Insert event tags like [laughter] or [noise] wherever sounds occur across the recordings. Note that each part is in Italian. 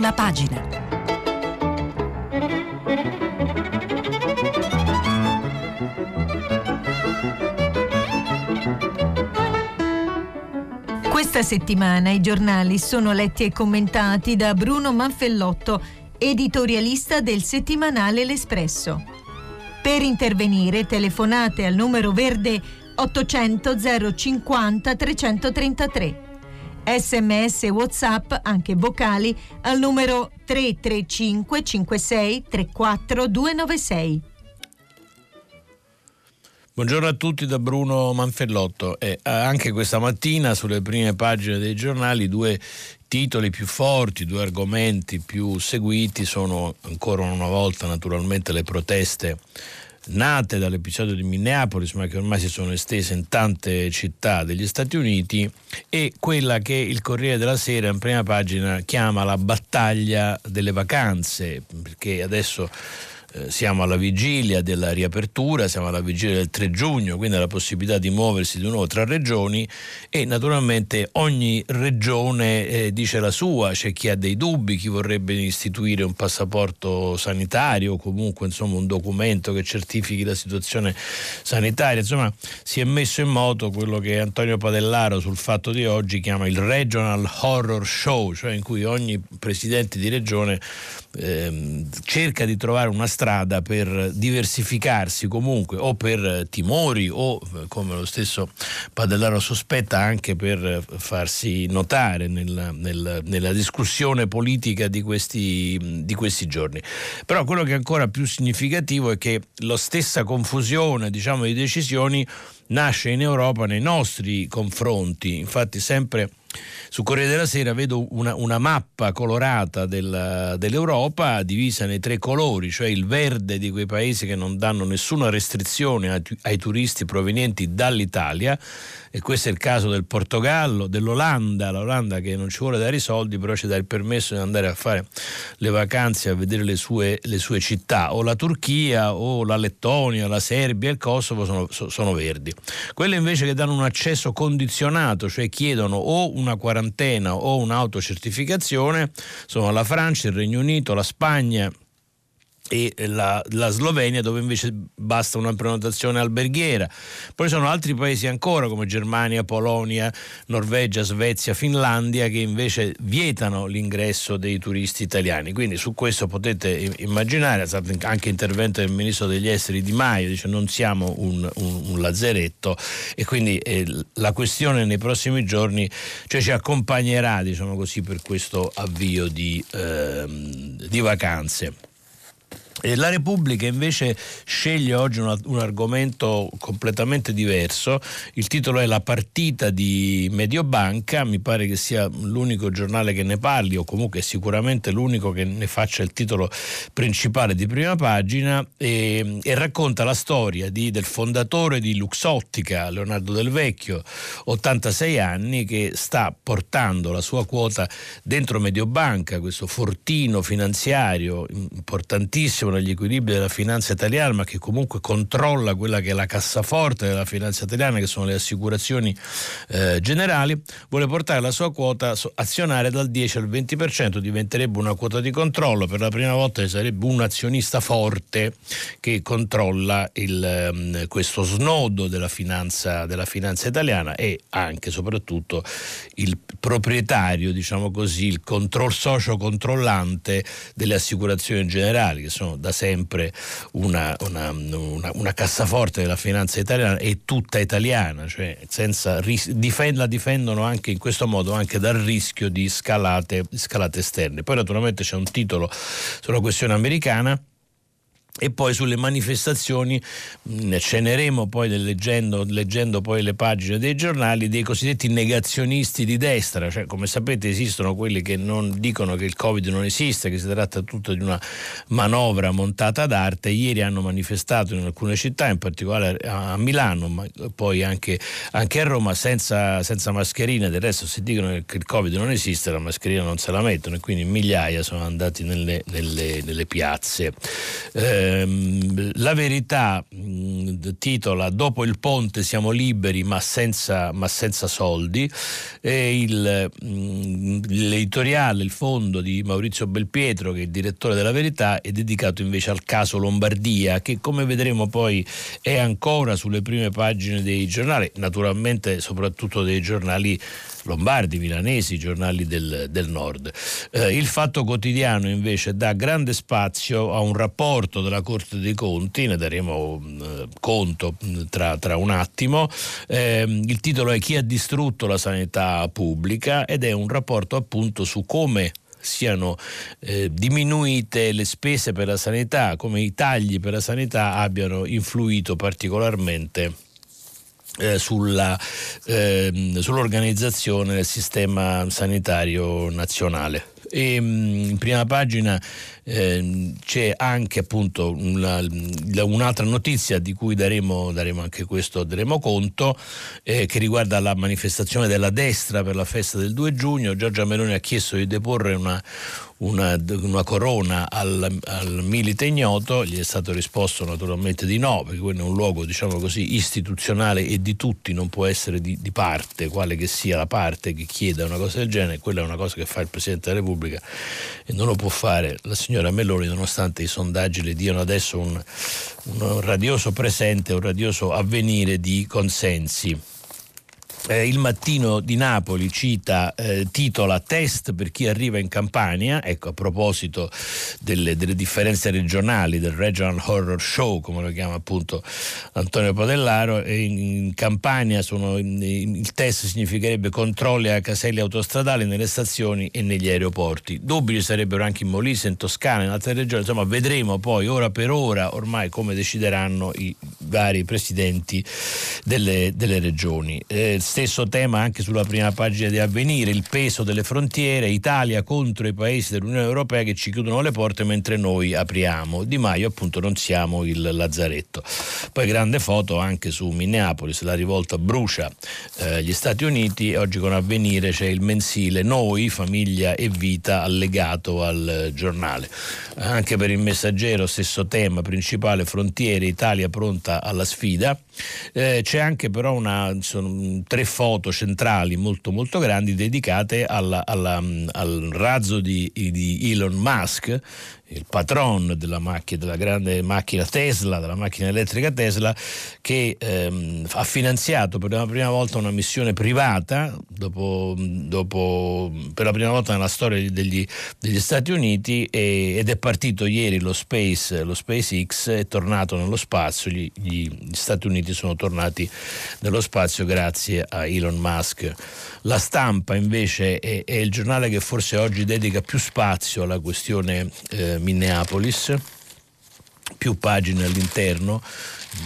prima pagina. Questa settimana i giornali sono letti e commentati da Bruno Manfellotto, editorialista del settimanale L'Espresso. Per intervenire telefonate al numero verde 800 050 333. Sms WhatsApp, anche vocali, al numero 335 56 34 296. Buongiorno a tutti da Bruno Manfellotto. Eh, anche questa mattina sulle prime pagine dei giornali due titoli più forti, due argomenti più seguiti sono ancora una volta naturalmente le proteste nate dall'episodio di Minneapolis, ma che ormai si sono estese in tante città degli Stati Uniti, e quella che il Corriere della Sera in prima pagina chiama la battaglia delle vacanze, perché adesso eh, siamo alla vigilia della riapertura, siamo alla vigilia del 3 giugno, quindi la possibilità di muoversi di nuovo tra regioni e naturalmente ogni regione eh, dice la sua, c'è chi ha dei dubbi, chi vorrebbe istituire un passaporto sanitario comunque insomma, un documento che certifichi la situazione sanitaria, insomma si è messo in moto quello che Antonio Padellaro sul fatto di oggi chiama il Regional Horror Show, cioè in cui ogni presidente di regione eh, cerca di trovare una strada per diversificarsi comunque o per timori o come lo stesso Padellaro sospetta anche per farsi notare nella, nella, nella discussione politica di questi, di questi, giorni. Però quello che è ancora più significativo è che la stessa confusione diciamo, di decisioni nasce in Europa nei nostri confronti, infatti sempre su Corriere della Sera vedo una, una mappa colorata del, dell'Europa divisa nei tre colori, cioè il verde di quei paesi che non danno nessuna restrizione ai, ai turisti provenienti dall'Italia, e questo è il caso del Portogallo, dell'Olanda, l'Olanda che non ci vuole dare i soldi, però ci dà il permesso di andare a fare le vacanze, a vedere le sue, le sue città, o la Turchia, o la Lettonia, la Serbia, il Kosovo sono, sono verdi. Quelle invece che danno un accesso condizionato, cioè chiedono o una quarantena o un'autocertificazione, sono la Francia, il Regno Unito, la Spagna, e la, la, Slovenia dove invece basta una prenotazione alberghiera. Poi sono altri paesi ancora come Germania, Polonia, Norvegia, Svezia, Finlandia che invece vietano l'ingresso dei turisti italiani. Quindi su questo potete immaginare, anche intervento del Ministro degli Esteri Di Maio, dice non siamo un, un, un lazzeretto e quindi eh, la questione nei prossimi giorni cioè, ci accompagnerà diciamo così, per questo avvio di, eh, di vacanze. La Repubblica invece sceglie oggi una, un argomento completamente diverso, il titolo è La partita di Mediobanca, mi pare che sia l'unico giornale che ne parli o comunque sicuramente l'unico che ne faccia il titolo principale di prima pagina e, e racconta la storia di, del fondatore di Luxottica, Leonardo Del Vecchio, 86 anni, che sta portando la sua quota dentro Mediobanca, questo fortino finanziario importantissimo negli equilibri della finanza italiana, ma che comunque controlla quella che è la cassaforte della finanza italiana, che sono le assicurazioni eh, generali, vuole portare la sua quota azionaria dal 10 al 20%, diventerebbe una quota di controllo, per la prima volta sarebbe un azionista forte che controlla il, ehm, questo snodo della finanza, della finanza italiana e anche e soprattutto il proprietario, diciamo così, il control socio controllante delle assicurazioni generali, che sono da sempre una, una, una, una cassaforte della finanza italiana e tutta italiana, cioè senza, difend, la difendono anche in questo modo anche dal rischio di scalate, scalate esterne. Poi naturalmente c'è un titolo sulla questione americana e poi sulle manifestazioni ne ceneremo poi leggendo, leggendo, poi le pagine dei giornali dei cosiddetti negazionisti di destra, cioè come sapete esistono quelli che non dicono che il Covid non esiste, che si tratta tutto di una manovra montata d'arte, ieri hanno manifestato in alcune città, in particolare a Milano, ma poi anche, anche a Roma senza, senza mascherina, del resto se dicono che il Covid non esiste la mascherina non se la mettono e quindi migliaia sono andati nelle, nelle, nelle piazze. Eh, la verità titola Dopo il ponte siamo liberi ma senza, ma senza soldi e il, l'editoriale, il fondo di Maurizio Belpietro che è il direttore della verità è dedicato invece al caso Lombardia che come vedremo poi è ancora sulle prime pagine dei giornali, naturalmente soprattutto dei giornali lombardi, milanesi, giornali del, del nord. Eh, il Fatto Quotidiano invece dà grande spazio a un rapporto della Corte dei Conti, ne daremo eh, conto tra, tra, un attimo. Eh, il titolo è Chi ha distrutto la sanità pubblica ed è un rapporto appunto su come siano eh, diminuite le spese per la sanità, come i tagli per la sanità abbiano influito particolarmente sulla, eh, sull'organizzazione del sistema sanitario nazionale. E, in prima pagina eh, c'è anche appunto una, un'altra notizia di cui daremo, daremo anche questo daremo conto eh, che riguarda la manifestazione della destra per la festa del 2 giugno. Giorgia Meloni ha chiesto di deporre una, una, una corona al, al, milite ignoto, gli è stato risposto naturalmente di no, perché quello è un luogo diciamo così istituzionale e di tutti, non può essere di, di, parte, quale che sia la parte che chieda una cosa del genere, quella è una cosa che fa il Presidente della Repubblica e non lo può fare la signora Meloni nonostante i sondaggi le diano adesso un, un radioso presente, un radioso avvenire di consensi. Eh, il mattino di Napoli cita, eh, titola Test per chi arriva in Campania, ecco a proposito delle, delle, differenze regionali, del Regional Horror Show, come lo chiama appunto Antonio Podellaro, in, in Campania sono, in, il test significherebbe controlli a caselli autostradali nelle stazioni e negli aeroporti. Dubbi ci sarebbero anche in Molise, in Toscana, in altre regioni, insomma vedremo poi ora per ora ormai come decideranno i vari presidenti delle, delle regioni. Eh, Stesso tema anche sulla prima pagina di Avvenire, il peso delle frontiere, Italia contro i paesi dell'Unione Europea che ci chiudono le porte mentre noi apriamo. Di Maio appunto non siamo il lazzaretto. Poi grande foto anche su Minneapolis, la rivolta brucia eh, gli Stati Uniti, oggi con Avvenire c'è il mensile Noi, famiglia e vita allegato al giornale. Anche per il messaggero stesso tema principale, frontiere, Italia pronta alla sfida. Eh, c'è anche però una, sono, tre foto centrali molto molto grandi dedicate alla, alla, al razzo di, di Elon Musk il patron della macchina, della grande macchina Tesla, della macchina elettrica Tesla, che ehm, ha finanziato per la prima volta una missione privata, dopo, dopo, per la prima volta nella storia degli, degli Stati Uniti, e, ed è partito ieri lo, Space, lo SpaceX, è tornato nello spazio, gli, gli, Stati Uniti sono tornati nello spazio grazie a Elon Musk. La stampa invece è, è il giornale che forse oggi dedica più spazio alla questione eh, Minneapolis, più pagine all'interno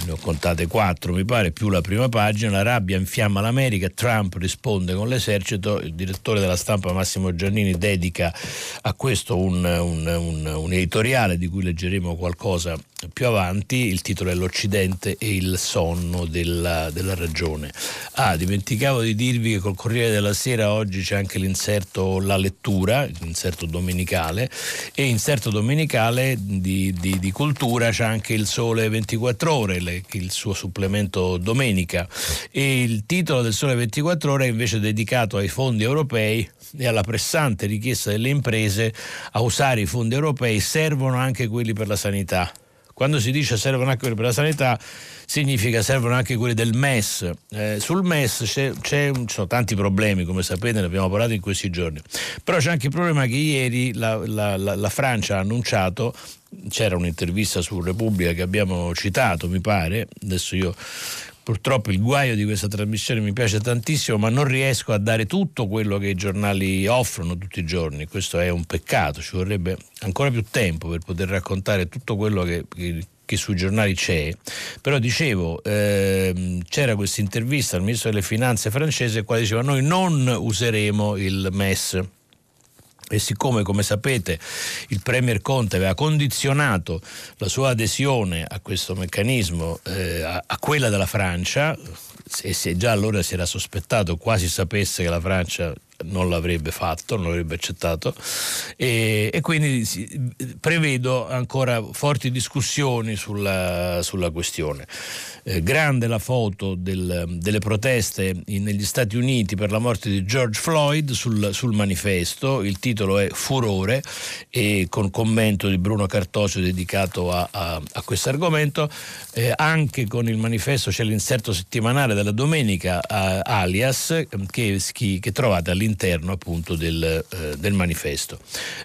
ne ho contate quattro mi pare, più la prima pagina, la rabbia infiamma l'America, Trump risponde con l'esercito, il direttore della stampa Massimo Giannini dedica a questo un, un, un, un editoriale di cui leggeremo qualcosa più avanti, il titolo è L'Occidente e il sonno della, della ragione. Ah, dimenticavo di dirvi che col Corriere della Sera oggi c'è anche l'inserto La Lettura, l'inserto domenicale, e inserto domenicale di, di, di cultura c'è anche il Sole 24 Ore ore, il suo supplemento domenica. E il titolo del Sole 24 Ore è invece dedicato ai fondi europei e alla pressante richiesta delle imprese a usare i fondi europei, servono anche quelli per la sanità. Quando si dice servono anche quelli per la sanità, significa servono anche quelli del MES. Eh, sul MES c'è, c'è, ci sono tanti problemi, come sapete, ne abbiamo parlato in questi giorni. Però c'è anche il problema che ieri la, la, la, la Francia ha annunciato c'era un'intervista su Repubblica che abbiamo citato, mi pare, adesso io purtroppo il guaio di questa trasmissione mi piace tantissimo, ma non riesco a dare tutto quello che i giornali offrono tutti i giorni, questo è un peccato, ci vorrebbe ancora più tempo per poter raccontare tutto quello che, che che sui giornali c'è, però dicevo, ehm, c'era questa intervista al ministro delle finanze francese, il quale diceva noi non useremo il MES e siccome, come sapete, il Premier Conte aveva condizionato la sua adesione a questo meccanismo eh, a, a, quella della Francia, e se già allora si era sospettato, quasi sapesse che la Francia non l'avrebbe fatto, non l'avrebbe accettato. E, e quindi prevedo ancora forti discussioni sulla, sulla questione. Eh, grande la foto del, delle proteste in, negli Stati Uniti per la morte di George Floyd sul, sul, manifesto, il titolo è Furore e con commento di Bruno Cartosio dedicato a, a, a questo argomento, eh, anche con il manifesto c'è l'inserto settimanale della domenica a, alias che, che, trovate all'interno appunto del, eh, del manifesto.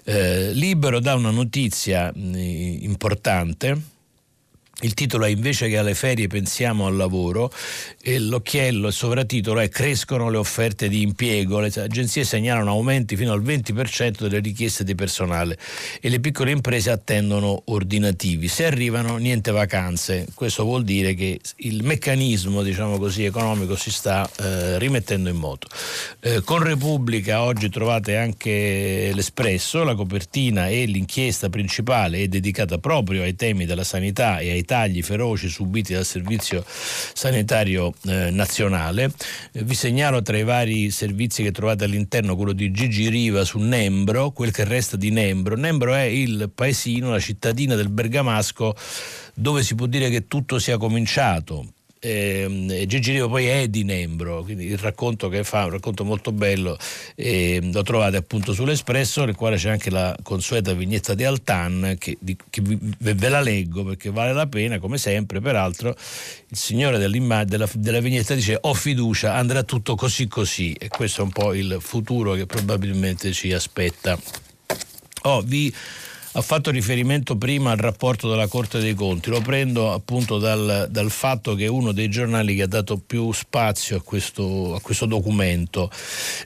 Eh, Libero dà una notizia mh, importante il titolo è Invece che alle ferie pensiamo al lavoro e l'occhiello, il sovratitolo è Crescono le offerte di impiego, le agenzie segnalano aumenti fino al 20% delle richieste di personale e le piccole imprese attendono ordinativi. Se arrivano niente vacanze, questo vuol dire che il meccanismo diciamo così, economico si sta eh, rimettendo in moto. Eh, con Repubblica oggi trovate anche l'Espresso, la copertina e l'inchiesta principale è dedicata proprio ai temi della sanità e ai tagli feroci subiti dal Servizio Sanitario eh, Nazionale. Eh, vi segnalo tra i vari servizi che trovate all'interno quello di Gigi Riva su Nembro, quel che resta di Nembro. Nembro è il paesino, la cittadina del Bergamasco dove si può dire che tutto sia cominciato eh, Gigi Rivo poi è di Nembro, quindi il racconto che fa è un racconto molto bello, eh, lo trovate appunto sull'Espresso, nel quale c'è anche la consueta vignetta di Altan, che, di, che ve la leggo perché vale la pena, come sempre, peraltro il signore della, della vignetta dice ho fiducia, andrà tutto così così e questo è un po' il futuro che probabilmente ci aspetta. Oh, vi ha fatto riferimento prima al rapporto della Corte dei Conti, lo prendo appunto dal, dal fatto che è uno dei giornali che ha dato più spazio a questo, a questo documento.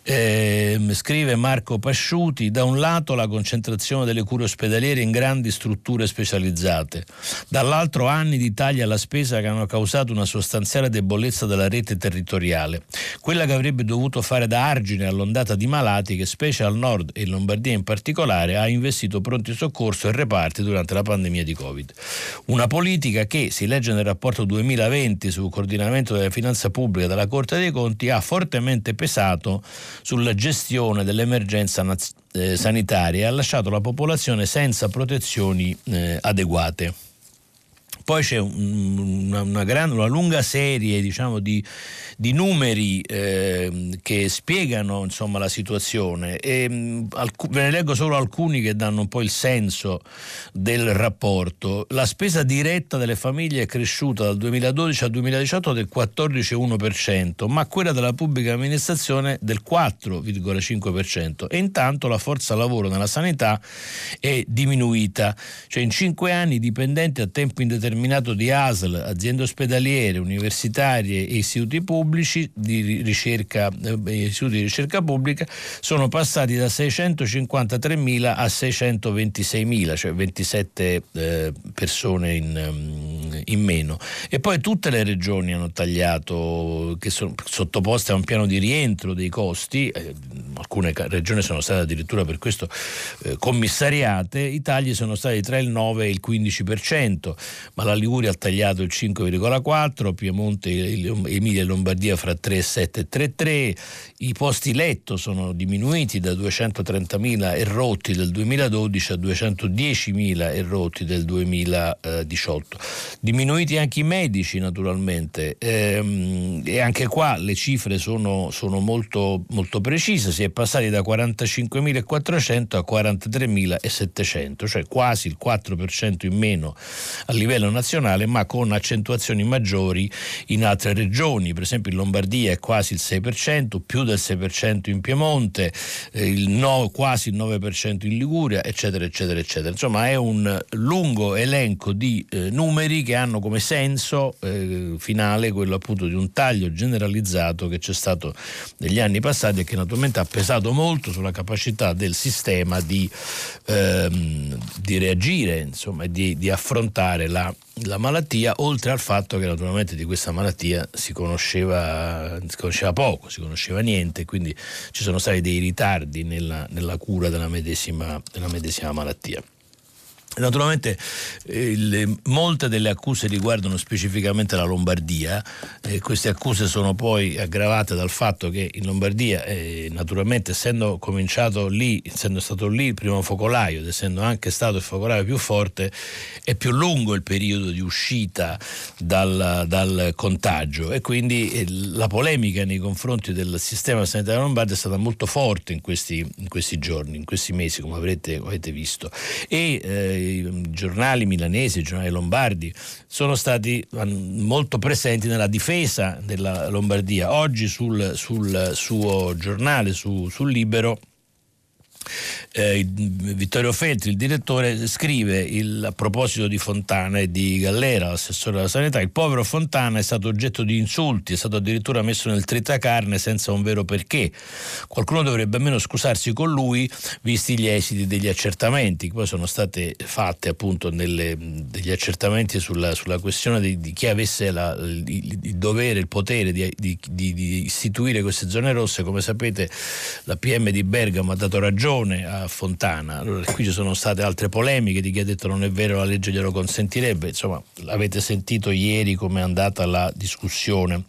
Eh, scrive Marco Pasciuti, da un lato la concentrazione delle cure ospedaliere in grandi strutture specializzate, dall'altro anni di tagli alla spesa che hanno causato una sostanziale debolezza della rete territoriale, quella che avrebbe dovuto fare da argine all'ondata di malati che specie al nord e in Lombardia in particolare ha investito pronti soccorsi soccorso e reparti durante la pandemia di Covid. Una politica che, si legge nel rapporto 2020 sul coordinamento della finanza pubblica della Corte dei Conti, ha fortemente pesato sulla gestione dell'emergenza nazionale eh, sanitaria e ha lasciato la popolazione senza protezioni eh, adeguate. Poi c'è una, una, gran, una lunga serie diciamo, di, di, numeri eh, che spiegano insomma, la situazione. E mh, alc- ve ne leggo solo alcuni che danno un po' il senso del rapporto. La spesa diretta delle famiglie è cresciuta dal 2012 al 2018 del 14,1%, ma quella della pubblica amministrazione del 4,5% e intanto la forza lavoro nella sanità è diminuita, cioè in cinque anni i dipendenti a tempo indeterminato determinato di ASL, aziende ospedaliere, universitarie e istituti pubblici di ricerca, eh, istituti di ricerca pubblica sono passati da 653.000 a 626.000, cioè 27 eh, persone in, mm, in, meno. E poi tutte le regioni hanno tagliato, che sono sottoposte a un piano di rientro dei costi, eh, alcune regioni sono state addirittura per questo eh, commissariate, i tagli sono stati tra il 9 e il 15%, ma la Liguria ha tagliato il 5,4, Piemonte, Emilia e Lombardia fra 3,7 e 3,3, i posti letto sono diminuiti da 230.000 erotti del 2012 a 210.000 erotti del 2018. Diminuiti anche i medici naturalmente. Ehm, e anche qua le cifre sono, sono molto, molto precise, si è passati da 45.400 a 43.700, cioè quasi il 4% in meno a livello nazionale ma con accentuazioni maggiori in altre regioni, per esempio in Lombardia è quasi il 6%, più del 6% in Piemonte, eh, il no, quasi il 9% in Liguria, eccetera, eccetera, eccetera. Insomma è un lungo elenco di eh, numeri che hanno come senso eh, finale quello appunto di un taglio generalizzato che c'è stato negli anni passati e che naturalmente ha pesato molto sulla capacità del sistema di, ehm, di reagire, insomma, di, di affrontare la la malattia, oltre al fatto che naturalmente di questa malattia si conosceva, si conosceva poco, si conosceva niente, quindi ci sono stati dei ritardi nella, nella cura della medesima, della medesima malattia. Naturalmente eh, le, molte delle accuse riguardano specificamente la Lombardia, eh, queste accuse sono poi aggravate dal fatto che in Lombardia, eh, naturalmente essendo cominciato lì, essendo stato lì il primo focolaio ed essendo anche stato il focolaio più forte, è più lungo il periodo di uscita dal, dal contagio e quindi eh, la polemica nei confronti del sistema sanitario lombardo è stata molto forte in questi, in questi giorni, in questi mesi, come avrete, avete visto. E, eh, i giornali milanesi, i giornali lombardi, sono stati molto presenti nella difesa della Lombardia. Oggi sul, sul suo giornale, su, sul Libero, eh, Vittorio Feltri, il direttore, scrive il, a proposito di Fontana e di Gallera, l'assessore della sanità, il povero Fontana è stato oggetto di insulti, è stato addirittura messo nel tritacarne senza un vero perché. Qualcuno dovrebbe almeno scusarsi con lui, visti gli esiti degli accertamenti, che poi sono state fatte appunto nelle, degli accertamenti sulla, sulla questione di, di, chi avesse la, il, il, dovere, il potere di, di, di istituire queste zone rosse. Come sapete la PM di Bergamo ha dato ragione a Fontana. Allora, qui ci sono state altre polemiche di chi ha detto non è vero la legge glielo consentirebbe, insomma avete sentito ieri come è andata la discussione.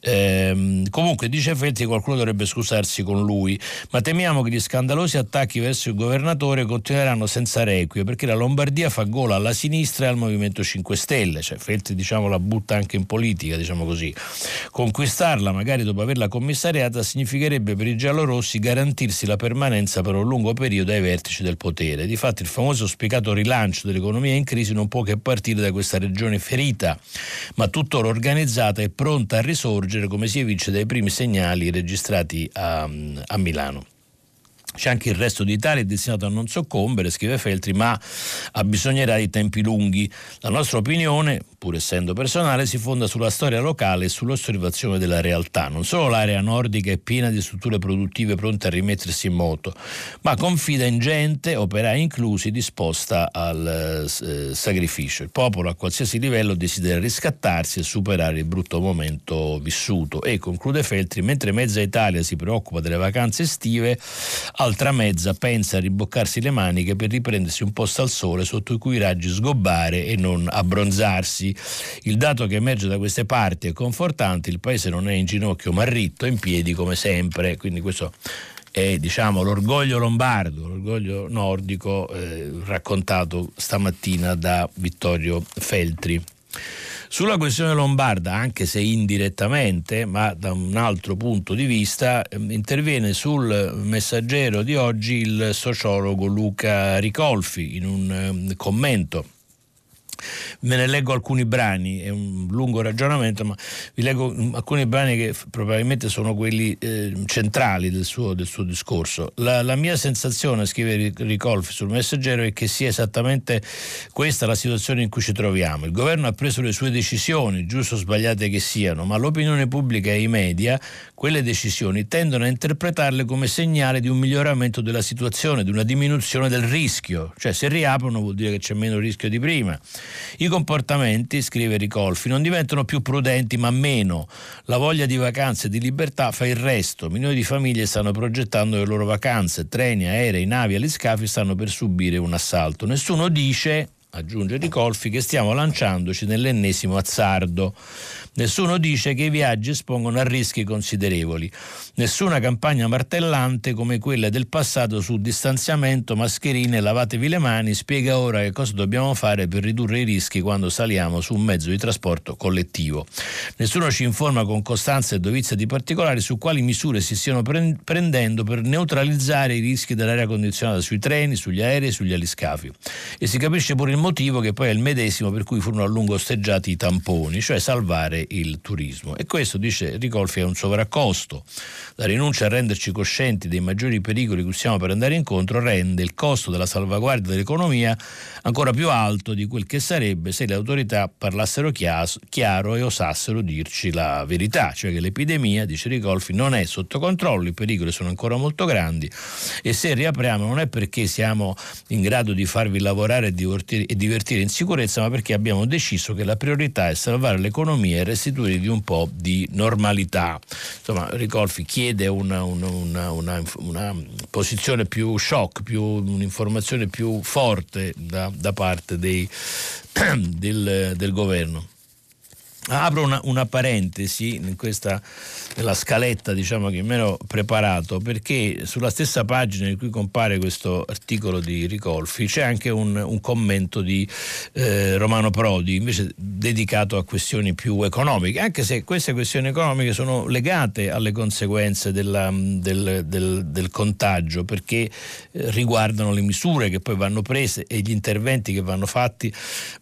Ehm, comunque dice Feltri che qualcuno dovrebbe scusarsi con lui, ma temiamo che gli scandalosi attacchi verso il governatore continueranno senza requie perché la Lombardia fa gola alla sinistra e al Movimento 5 Stelle, cioè Feltri diciamo, la butta anche in politica, diciamo così. Conquistarla magari dopo averla commissariata significherebbe per i giallorossi garantirsi la permanenza per un lungo periodo ai vertici del potere. Difatti il famoso auspicato rilancio dell'economia in crisi non può che partire da questa regione ferita, ma tuttora organizzata e pronta a risorgere come si evince dai primi segnali registrati a, a Milano. C'è anche il resto d'Italia destinato a non soccombere, scrive Feltri, ma abbisognerà di tempi lunghi. La nostra opinione, pur essendo personale, si fonda sulla storia locale e sull'osservazione della realtà. Non solo l'area nordica è piena di strutture produttive pronte a rimettersi in moto, ma confida in gente, operai inclusi, disposta al eh, sacrificio. Il popolo a qualsiasi livello desidera riscattarsi e superare il brutto momento vissuto. E, conclude Feltri, mentre mezza Italia si preoccupa delle vacanze estive, altra mezza pensa a riboccarsi le maniche per riprendersi un posto al sole sotto i cui raggi sgobbare e non abbronzarsi. Il dato che emerge da queste parti è confortante, il paese non è in ginocchio ma ritto, in piedi come sempre, quindi questo è diciamo, l'orgoglio lombardo, l'orgoglio nordico eh, raccontato stamattina da Vittorio Feltri. Sulla questione lombarda, anche se indirettamente, ma da un altro punto di vista, ehm, interviene sul messaggero di oggi il sociologo Luca Ricolfi in un ehm, commento Me ne leggo alcuni brani, è un lungo ragionamento, ma vi leggo alcuni brani che probabilmente sono quelli eh, centrali del suo, del suo discorso. La, la, mia sensazione, scrive Ricolfi sul messaggero, è che sia esattamente questa la situazione in cui ci troviamo. Il governo ha preso le sue decisioni, giusto o sbagliate che siano, ma l'opinione pubblica e i media quelle decisioni tendono a interpretarle come segnale di un miglioramento della situazione, di una diminuzione del rischio. Cioè se riaprono vuol dire che c'è meno rischio di prima. I comportamenti, scrive Ricolfi, non diventano più prudenti ma meno. La voglia di vacanze e di libertà fa il resto. Milioni di famiglie stanno progettando le loro vacanze, treni, aerei, navi, e scafi stanno per subire un assalto. Nessuno dice aggiunge Ricolfi, che stiamo lanciandoci nell'ennesimo azzardo. Nessuno dice che i viaggi espongono a rischi considerevoli. Nessuna campagna martellante come quella del passato su distanziamento, mascherine, lavatevi le mani spiega ora che cosa dobbiamo fare per ridurre i rischi quando saliamo su un mezzo di trasporto collettivo. Nessuno ci informa con costanza e dovizia di particolari su quali misure si stiano prendendo per neutralizzare i rischi dell'aria condizionata sui treni, sugli aerei e sugli aliscafi. E si capisce pure il motivo che poi è il medesimo per cui furono a lungo osteggiati i tamponi, cioè salvare il turismo. E questo, dice Ricolfi, è un sovraccosto. La rinuncia a renderci coscienti dei maggiori pericoli cui stiamo per andare incontro rende il costo della salvaguardia dell'economia ancora più alto di quel che sarebbe se le autorità parlassero chiaro e osassero dirci la verità, cioè che l'epidemia, dice Ricolfi, non è sotto controllo, i pericoli sono ancora molto grandi e se riapriamo non è perché siamo in grado di farvi lavorare e divertirvi e divertire in sicurezza, ma perché abbiamo deciso che la priorità è salvare l'economia e restituirgli un po' di normalità. Insomma, Ricolfi chiede una, una, una, una posizione più shock, più, un'informazione più forte da, da parte dei, [clears throat] del, del governo. Apro una, una parentesi questa, nella scaletta diciamo, che mi ero preparato perché sulla stessa pagina in cui compare questo articolo di Ricolfi c'è anche un, un commento di eh, Romano Prodi invece dedicato a questioni più economiche anche se queste questioni economiche sono legate alle conseguenze della, del, del, del, contagio perché eh, riguardano le misure che poi vanno prese e gli interventi che vanno fatti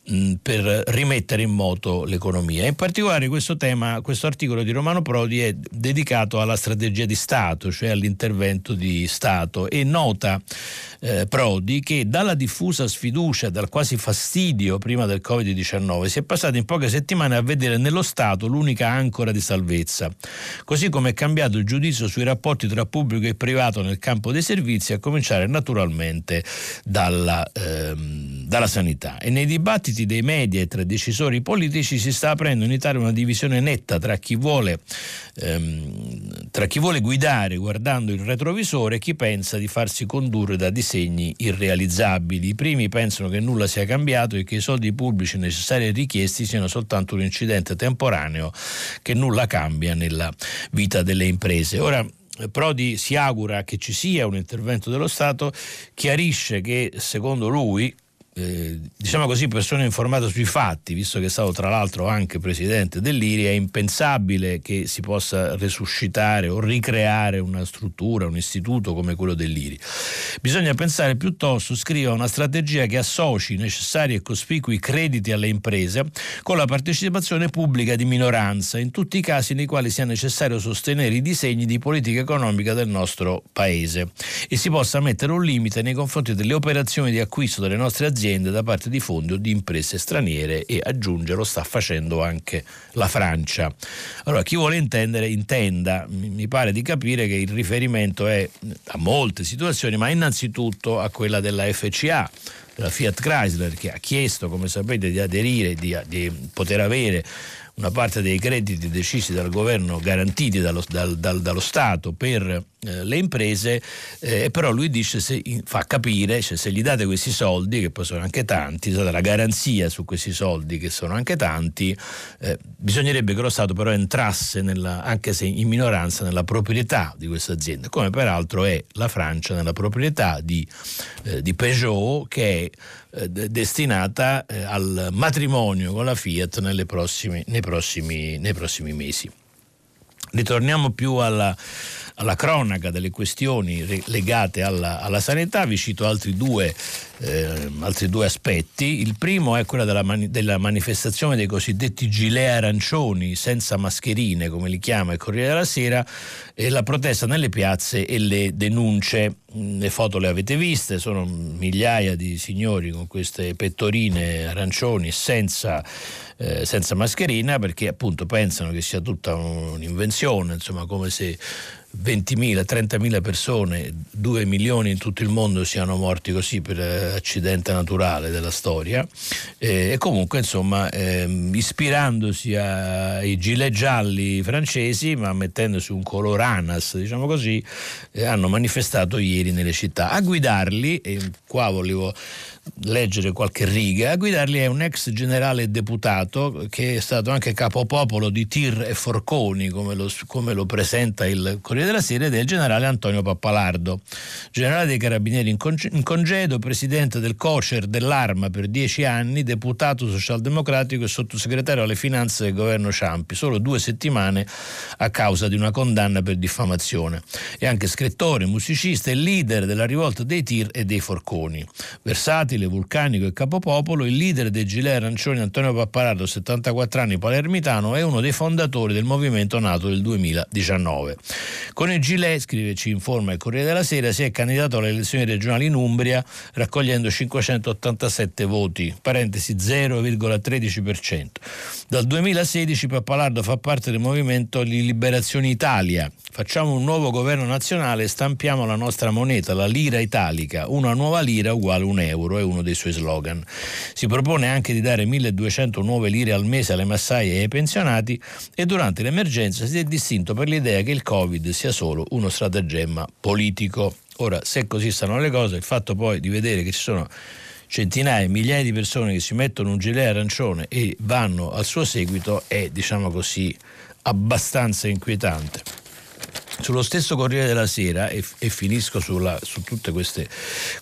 mh, per rimettere in moto l'economia in particolare questo tema, questo articolo di Romano Prodi è dedicato alla strategia di Stato, cioè all'intervento di Stato e nota eh, Prodi che dalla diffusa sfiducia, dal quasi fastidio prima del Covid-19 si è passato in poche settimane a vedere nello Stato l'unica ancora di salvezza. Così come è cambiato il giudizio sui rapporti tra pubblico e privato nel campo dei servizi, a cominciare naturalmente dalla, ehm, dalla sanità. E nei dibattiti dei media e tra decisori politici si sta aprendo in Italia una divisione netta tra chi vuole, ehm, tra chi vuole guidare guardando il retrovisore e chi pensa di farsi condurre da disegni irrealizzabili. I primi pensano che nulla sia cambiato e che i soldi pubblici necessari e richiesti siano soltanto un incidente temporaneo che nulla cambia nella vita delle imprese. Ora, Prodi si augura che ci sia un intervento dello Stato, chiarisce che secondo lui, eh, diciamo così, persona informata sui fatti, visto che è stato tra l'altro anche presidente dell'IRI, è impensabile che si possa resuscitare o ricreare una struttura, un istituto come quello dell'IRI. Bisogna pensare piuttosto, scrive, a una strategia che associ necessari e cospicui crediti alle imprese con la partecipazione pubblica di minoranza, in tutti i casi nei quali sia necessario sostenere i disegni di politica economica del nostro Paese e si possa mettere un limite nei confronti delle operazioni di acquisto delle nostre aziende aziende da parte di fondi o di imprese straniere e aggiunge lo sta facendo anche la Francia. Allora chi vuole intendere intenda, mi pare di capire che il riferimento è a molte situazioni, ma innanzitutto a quella della FCA della Fiat Chrysler che ha chiesto, come sapete, di aderire, di, di poter avere una parte dei crediti decisi dal governo garantiti dallo, dal, dal, dallo Stato per eh, le imprese, eh, però lui dice, se, fa capire, cioè, se gli date questi soldi, che poi sono anche tanti, date la garanzia su questi soldi, che sono anche tanti, eh, bisognerebbe che lo Stato però entrasse, nella, anche se in minoranza, nella proprietà di questa azienda, come peraltro è la Francia nella proprietà di, eh, di Peugeot, che è eh, destinata eh, al matrimonio con la Fiat prossime, nei, prossimi, nei prossimi mesi. Ritorniamo più alla, alla cronaca delle questioni legate alla, alla sanità, vi cito altri due, eh, altri due, aspetti. Il primo è quello della, mani, della, manifestazione dei cosiddetti gilet arancioni senza mascherine, come li chiama il Corriere della Sera, e la protesta nelle piazze e le denunce. Mm, le foto le avete viste, sono migliaia di signori con queste pettorine arancioni senza eh, senza mascherina perché appunto pensano che sia tutta un'invenzione, insomma come se 20.000, 30.000 persone, 2 milioni in tutto il mondo siano morti così per eh, accidente naturale della storia. Eh, e comunque insomma eh, ispirandosi ai gilet gialli francesi ma mettendosi un color anas diciamo così eh, hanno manifestato ieri nelle città. A guidarli e qua volevo leggere qualche riga. A guidarli è un ex generale deputato che è stato anche capopopolo di tir e forconi, come lo, come lo presenta il Corriere della Sera, ed è il generale Antonio Pappalardo, generale dei carabinieri in, conge- in congedo, presidente del COCER dell'Arma per dieci anni, deputato socialdemocratico e sottosegretario alle finanze del governo Ciampi, solo due settimane a causa di una condanna per diffamazione. È anche scrittore, musicista e leader della rivolta dei tir e dei forconi. Versati volatile, vulcanico e capopopolo, il leader dei gilet arancioni Antonio Pappalardo, 74 anni, palermitano, è uno dei fondatori del movimento nato nel 2019. Con il Gilet, scrive, ci informa il Corriere della Sera, si è candidato alle elezioni regionali in Umbria raccogliendo 587 voti, parentesi 0,13%. Dal 2016 Pappalardo fa parte del movimento di Liberazione Italia. Facciamo un nuovo governo nazionale e stampiamo la nostra moneta, la lira italica. Una nuova lira uguale un euro è uno dei suoi slogan. Si propone anche di dare 1200 nuove lire al mese alle massaie e ai pensionati e durante l'emergenza si è distinto per l'idea che il Covid sia solo uno stratagemma politico. Ora, se così stanno le cose, il fatto poi di vedere che ci sono centinaia, migliaia di persone che si mettono un gilet arancione e vanno al suo seguito è, diciamo così, abbastanza inquietante. Sullo stesso Corriere della Sera, e, e finisco sulla, su tutte queste,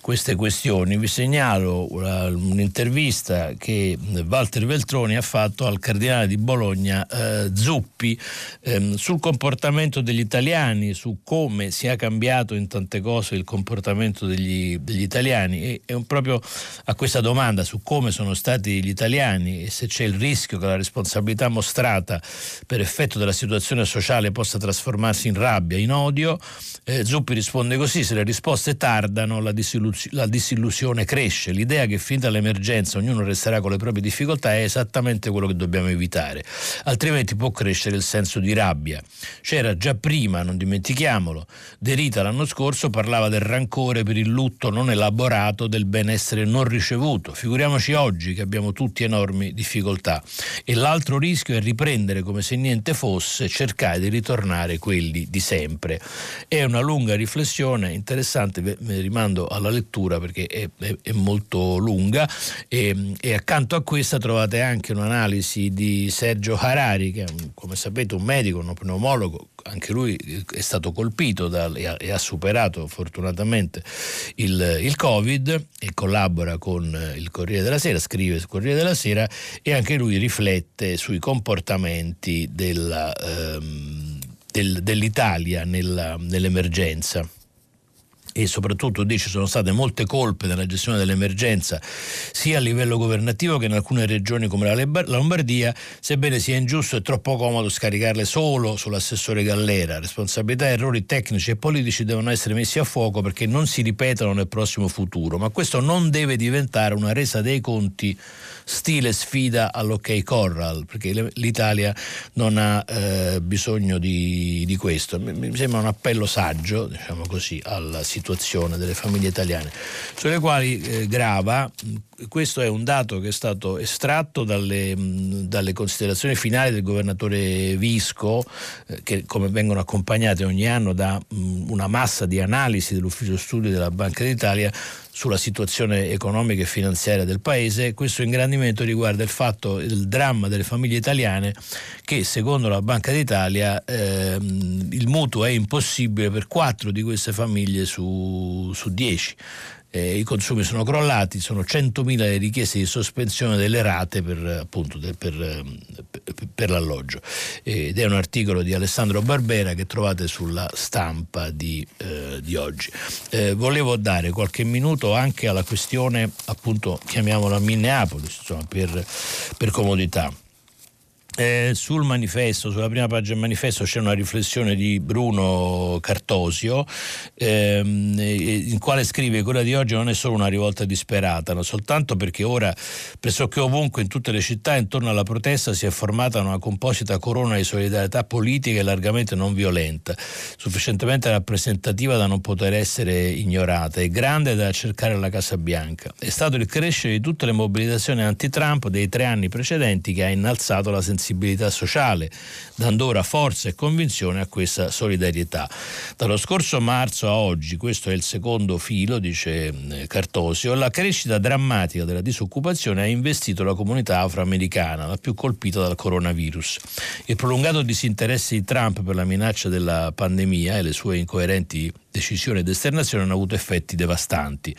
queste, questioni, vi segnalo una, un'intervista che Walter Veltroni ha fatto al cardinale di Bologna eh, Zuppi ehm, sul comportamento degli italiani, su come sia cambiato in tante cose il comportamento degli, degli italiani e, e proprio a questa domanda su come sono stati gli italiani e se c'è il rischio che la responsabilità mostrata per effetto della situazione sociale possa trasformarsi in rabbia rabbia, in odio. Eh, Zuppi risponde così, se le risposte tardano la, disillus- la disillusione cresce, l'idea che finita l'emergenza ognuno resterà con le proprie difficoltà è esattamente quello che dobbiamo evitare, altrimenti può crescere il senso di rabbia. C'era già prima, non dimentichiamolo, De Rita l'anno scorso parlava del rancore per il lutto non elaborato, del benessere non ricevuto, figuriamoci oggi che abbiamo tutti enormi difficoltà. E l'altro rischio è riprendere come se niente fosse, cercare di ritornare quelli di sempre sempre. È una lunga riflessione interessante, vi rimando alla lettura perché è, è, è molto lunga e, e, accanto a questa trovate anche un'analisi di Sergio Harari che è come sapete un medico, un pneumologo, anche lui è stato colpito da, e, ha, e, ha, superato fortunatamente il, il, Covid e collabora con il Corriere della Sera, scrive sul Corriere della Sera e anche lui riflette sui comportamenti della... Ehm, del, dell'Italia nella, nell'emergenza e soprattutto dice sono state molte colpe nella gestione dell'emergenza sia a livello governativo che in alcune regioni come la Lombardia, sebbene sia ingiusto e troppo comodo scaricarle solo sull'assessore Gallera. Responsabilità errori tecnici e politici devono essere messi a fuoco perché non si ripetano nel prossimo futuro, ma questo non deve diventare una resa dei conti stile sfida all'ok Corral, perché l'Italia non ha eh, bisogno di, di questo. Mi, mi, sembra un appello saggio, diciamo così, alla situazione delle famiglie italiane, sulle quali eh, grava questo è un dato che è stato estratto dalle, dalle considerazioni finali del governatore Visco, eh, che come vengono accompagnate ogni anno da una massa di analisi dell'ufficio studi della Banca d'Italia sulla situazione economica e finanziaria del paese. Questo ingrandimento riguarda il fatto, il dramma delle famiglie italiane che secondo la Banca d'Italia eh, il mutuo è impossibile per quattro di queste famiglie su 10 eh, i consumi sono crollati, sono 100.000 le richieste di sospensione delle rate per, appunto, per, per, per l'alloggio. Ed è un articolo di Alessandro Barbera che trovate sulla stampa di, eh, di oggi. Eh, volevo dare qualche minuto anche alla questione, appunto, chiamiamola Minneapolis, insomma, per comodità. Eh, sul manifesto, sulla prima pagina del manifesto c'è una riflessione di Bruno Cartosio ehm, in quale scrive quella di oggi non è solo una rivolta disperata, non soltanto perché ora pressoché ovunque in tutte le città intorno alla protesta si è formata una composita corona di solidarietà politica e largamente non violenta, sufficientemente rappresentativa da non poter essere ignorata e grande da cercare alla Casa Bianca. È stato il crescere di tutte le mobilitazioni anti-Trump dei tre anni precedenti che ha innalzato la sensibilità sensibilità sociale, dando ora forza e convinzione a questa solidarietà. Dallo scorso marzo a oggi, questo è il secondo filo, dice eh, Cartosio, la crescita drammatica della disoccupazione ha investito la comunità afroamericana, la più colpita dal coronavirus. Il prolungato disinteresse di Trump per la minaccia della pandemia e le sue incoerenti decisione ed esternazione hanno avuto effetti devastanti.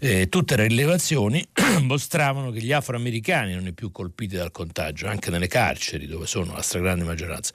Eh, tutte le rilevazioni [clears throat] mostravano che gli afroamericani non i più colpiti dal contagio, anche nelle carceri dove sono la stragrande maggioranza.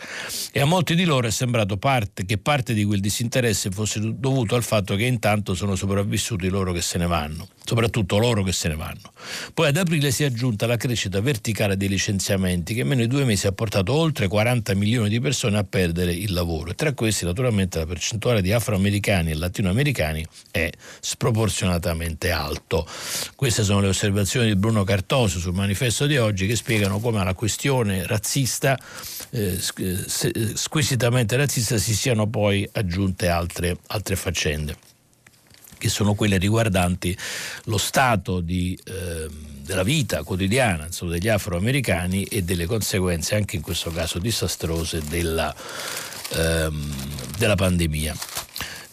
E a molti di loro è sembrato parte, che parte di quel disinteresse fosse dovuto al fatto che intanto sono sopravvissuti loro che se ne vanno, soprattutto loro che se ne vanno. Poi ad aprile si è aggiunta la crescita verticale dei licenziamenti che in meno di due mesi ha portato oltre 40 milioni di persone a perdere il lavoro e tra questi naturalmente la percentuale di afroamericani e latinoamericani è sproporzionatamente alto. Queste sono le osservazioni di Bruno Cartosio sul manifesto di oggi che spiegano come alla questione razzista, eh, squisitamente razzista, si siano poi aggiunte altre, altre faccende che sono quelle riguardanti lo stato di, eh, della vita quotidiana insomma, degli afroamericani e delle conseguenze anche in questo caso disastrose della, ehm, della pandemia.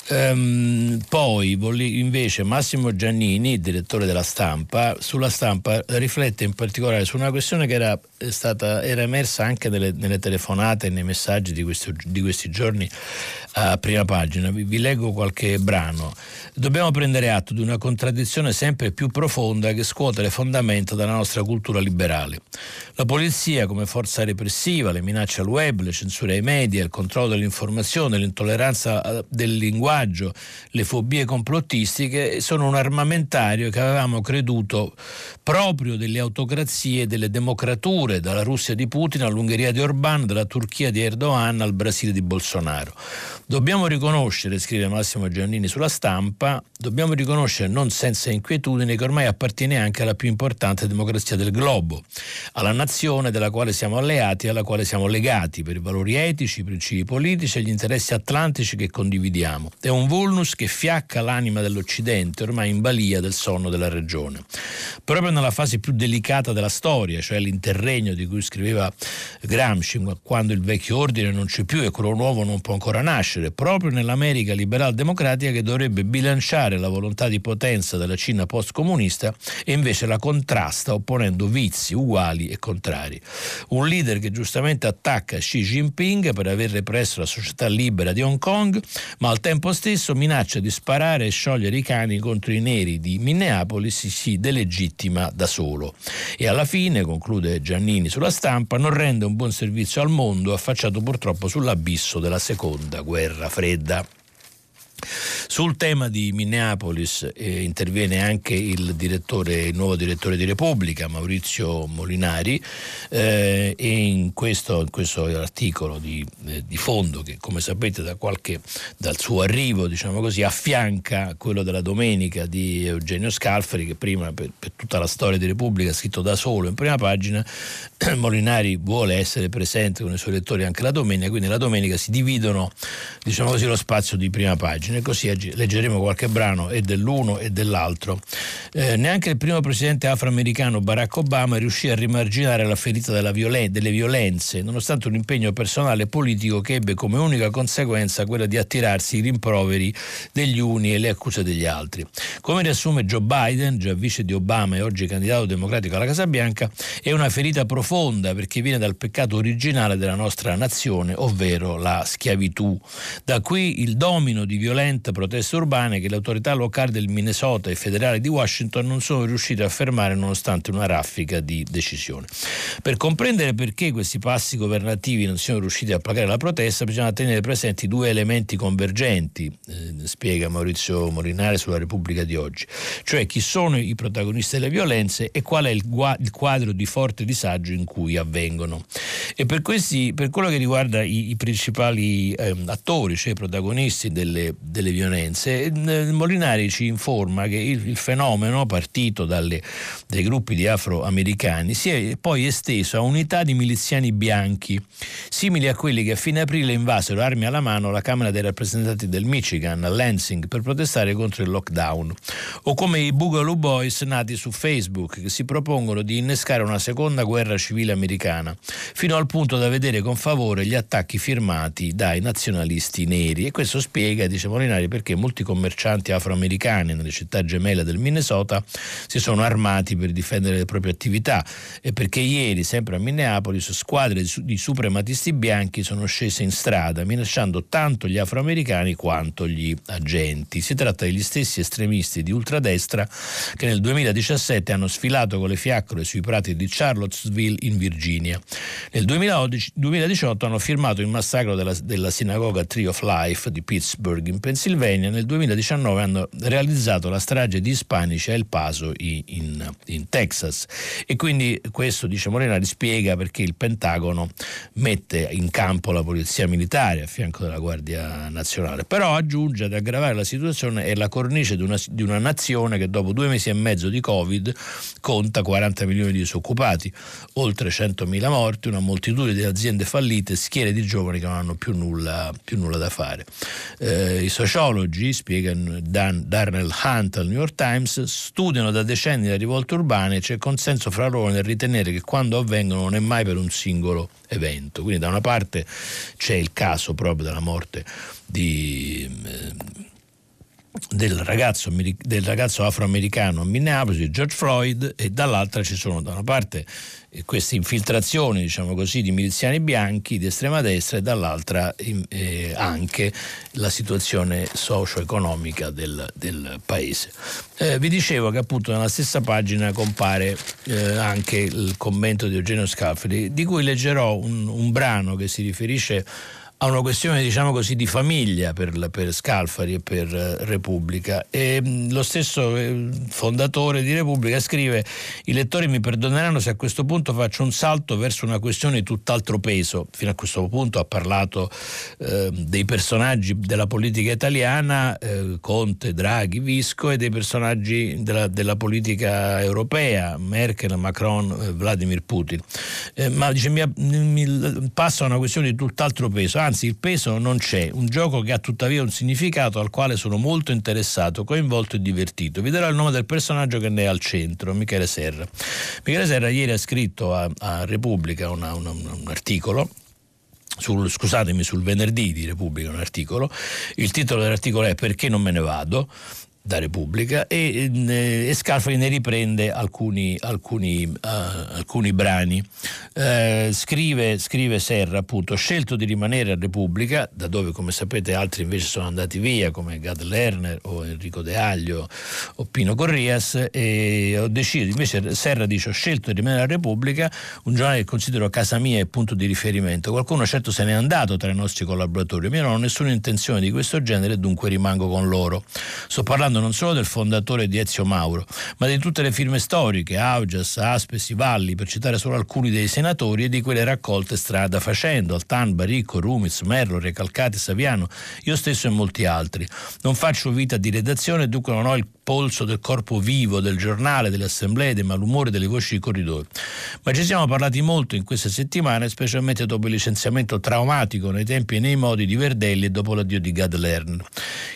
Um, poi invece Massimo Giannini, direttore della stampa, sulla stampa riflette in particolare su una questione che era, stata, era emersa anche nelle, nelle, telefonate e nei messaggi di questi, di questi giorni a prima pagina. Vi, vi, leggo qualche brano. Dobbiamo prendere atto di una contraddizione sempre più profonda che scuote le fondamenta della nostra cultura liberale. La polizia come forza repressiva, le minacce al web, le censure ai media, il controllo dell'informazione, l'intolleranza eh, del linguaggio, le fobie complottistiche sono un armamentario che avevamo creduto proprio delle autocrazie e delle democrature, dalla Russia di Putin all'Ungheria di Orbán, dalla Turchia di Erdogan al Brasile di Bolsonaro. Dobbiamo riconoscere, scrive Massimo Giannini sulla stampa, dobbiamo riconoscere non senza inquietudine che ormai appartiene anche alla più importante democrazia del globo, alla nazione della quale siamo alleati e alla quale siamo legati per i valori etici, i principi politici e gli interessi atlantici che condividiamo. È un vulnus che fiacca l'anima dell'Occidente, ormai in balia del sonno della regione. Proprio nella fase più delicata della storia, cioè l'interregno di cui scriveva Gramsci, quando il vecchio ordine non c'è più e quello nuovo non può ancora nascere, nascere proprio nell'America liberal democratica che dovrebbe bilanciare la volontà di potenza della Cina post-comunista e invece la contrasta opponendo vizi uguali e contrari. Un leader che giustamente attacca Xi Jinping per aver represso la società libera di Hong Kong, ma al tempo stesso minaccia di sparare e sciogliere i cani contro i neri di Minneapolis si delegittima da solo. E alla fine, conclude Giannini sulla stampa, non rende un buon servizio al mondo affacciato purtroppo sull'abisso della seconda guerra guerra fredda. Sul tema di Minneapolis eh, interviene anche il, direttore, il, nuovo direttore di Repubblica, Maurizio Molinari, eh, e in questo, in questo articolo di, eh, di, fondo, che come sapete da qualche, dal suo arrivo diciamo così, affianca quello della domenica di Eugenio Scalfari, che prima per, per tutta la storia di Repubblica ha scritto da solo in prima pagina, [clears throat] Molinari vuole essere presente con i suoi lettori anche la domenica, quindi la domenica si dividono diciamo così, lo spazio di prima pagina e così leggeremo qualche brano e dell'uno e dell'altro. Eh, neanche il primo presidente afroamericano Barack Obama riuscì a rimarginare la ferita violen- delle violenze, nonostante un impegno personale e politico che ebbe come unica conseguenza quella di attirarsi i rimproveri degli uni e le accuse degli altri. Come riassume Joe Biden, già vice di Obama e oggi candidato democratico alla Casa Bianca, è una ferita profonda perché viene dal peccato originale della nostra nazione, ovvero la schiavitù. Da qui il domino di violente proteste urbane che le autorità locali del Minnesota e federali di Washington non sono riuscite a fermare nonostante una raffica di decisioni. Per comprendere perché questi passi governativi non siano riusciti a placare la protesta bisogna tenere presenti due elementi convergenti, eh, spiega Maurizio Molinare sulla Repubblica di oggi, cioè chi sono i protagonisti delle violenze e qual è il, il quadro di forte disagio in cui avvengono. E per, questi, per quello che riguarda i, i principali eh, attori, cioè i protagonisti delle, delle violenze. Molinari ci informa che il, il fenomeno, partito dalle, dai gruppi di afroamericani, si è poi esteso a unità di miliziani bianchi, simili a quelli che a fine aprile invasero armi alla mano la Camera dei rappresentanti del Michigan a Lansing per protestare contro il lockdown, o come i Boogaloo Boys nati su Facebook che si propongono di innescare una seconda guerra civile americana, fino al punto da vedere con favore gli attacchi firmati dai nazionalisti neri. E questo spiega, dice Molinari perché molti commercianti afroamericani nelle città gemelle del Minnesota si sono armati per difendere le proprie attività e perché ieri, sempre a Minneapolis, squadre di suprematisti bianchi sono scese in strada minacciando tanto gli afroamericani quanto gli agenti. Si tratta degli stessi estremisti di ultradestra che nel 2017 hanno sfilato con le fiaccole sui prati di Charlottesville in Virginia. Nel 2018 hanno firmato il massacro della, della sinagoga Tree of Life di Pittsburgh in Pennsylvania. Nel 2019 hanno realizzato la strage di ispanici a El Paso in, in, in Texas. E quindi questo, dice Morenari, spiega perché il Pentagono mette in campo la polizia militare a fianco della Guardia Nazionale. Però aggiunge ad aggravare la situazione è la cornice di una, di una nazione che dopo due mesi e mezzo di Covid conta 40 milioni di disoccupati, oltre 100.000 morti, una moltitudine di aziende fallite, schiere di giovani che non hanno più nulla, più nulla da fare. Eh, sociologi, spiega Dan, Darnell Hunt al New York Times, studiano da decenni le rivolte urbane e c'è consenso fra loro nel ritenere che quando avvengono non è mai per un singolo evento. Quindi da una parte c'è il caso proprio della morte di... Eh, del ragazzo, del ragazzo, afroamericano a Minneapolis, George Floyd, e dall'altra ci sono da una parte eh, queste infiltrazioni diciamo così, di miliziani bianchi di estrema destra e dall'altra eh, anche la situazione socio-economica del, del paese. Eh, vi dicevo che appunto nella stessa pagina compare eh, anche il commento di Eugenio Scalfari, di cui leggerò un, un brano che si riferisce a una questione diciamo così di famiglia per, per Scalfari e per uh, Repubblica. E mm, lo stesso eh, fondatore di Repubblica scrive i lettori mi perdoneranno se a questo punto faccio un salto verso una questione di tutt'altro peso. Fino a questo punto ha parlato eh, dei personaggi della politica italiana eh, Conte, Draghi, Visco e dei personaggi della, della politica europea Merkel, Macron, eh, Vladimir Putin. Eh, ma dice mi, mi passa a una questione di tutt'altro peso anzi il peso non c'è, un gioco che ha tuttavia un significato al quale sono molto interessato, coinvolto e divertito. Vi darò il nome del personaggio che ne è al centro, Michele Serra. Michele Serra ieri ha scritto a, a Repubblica una, una, un articolo sul, scusatemi, sul venerdì di Repubblica un articolo. Il titolo dell'articolo è Perché non me ne vado? Da Repubblica e, eh, e Scalfari ne riprende alcuni, alcuni, uh, alcuni brani. Uh, scrive, scrive, Serra appunto, scelto di rimanere a Repubblica, da dove come sapete altri invece sono andati via come Gad Lerner o Enrico De Aglio o Pino Corrias e ho deciso, invece Serra dice ho scelto di rimanere a Repubblica, un giornale che considero casa mia e punto di riferimento. Qualcuno certo se n'è andato tra i nostri collaboratori, io non ho nessuna intenzione di questo genere e dunque rimango con loro. Sto parlando parlando non solo del fondatore di Ezio Mauro, ma di tutte le firme storiche, Augias, Aspesi, Valli, per citare solo alcuni dei senatori e di quelle raccolte strada facendo, Altan, Baricco, Rumiz, Merlo, Recalcati, Saviano, io stesso e molti altri. Non faccio vita di redazione dunque non ho il polso del corpo vivo del giornale, delle assemblee, dei malumori, delle voci di corridoi. Ma ci siamo parlati molto in queste settimane, specialmente dopo il licenziamento traumatico nei tempi e nei modi di Verdelli e dopo l'addio di Gad Lerner.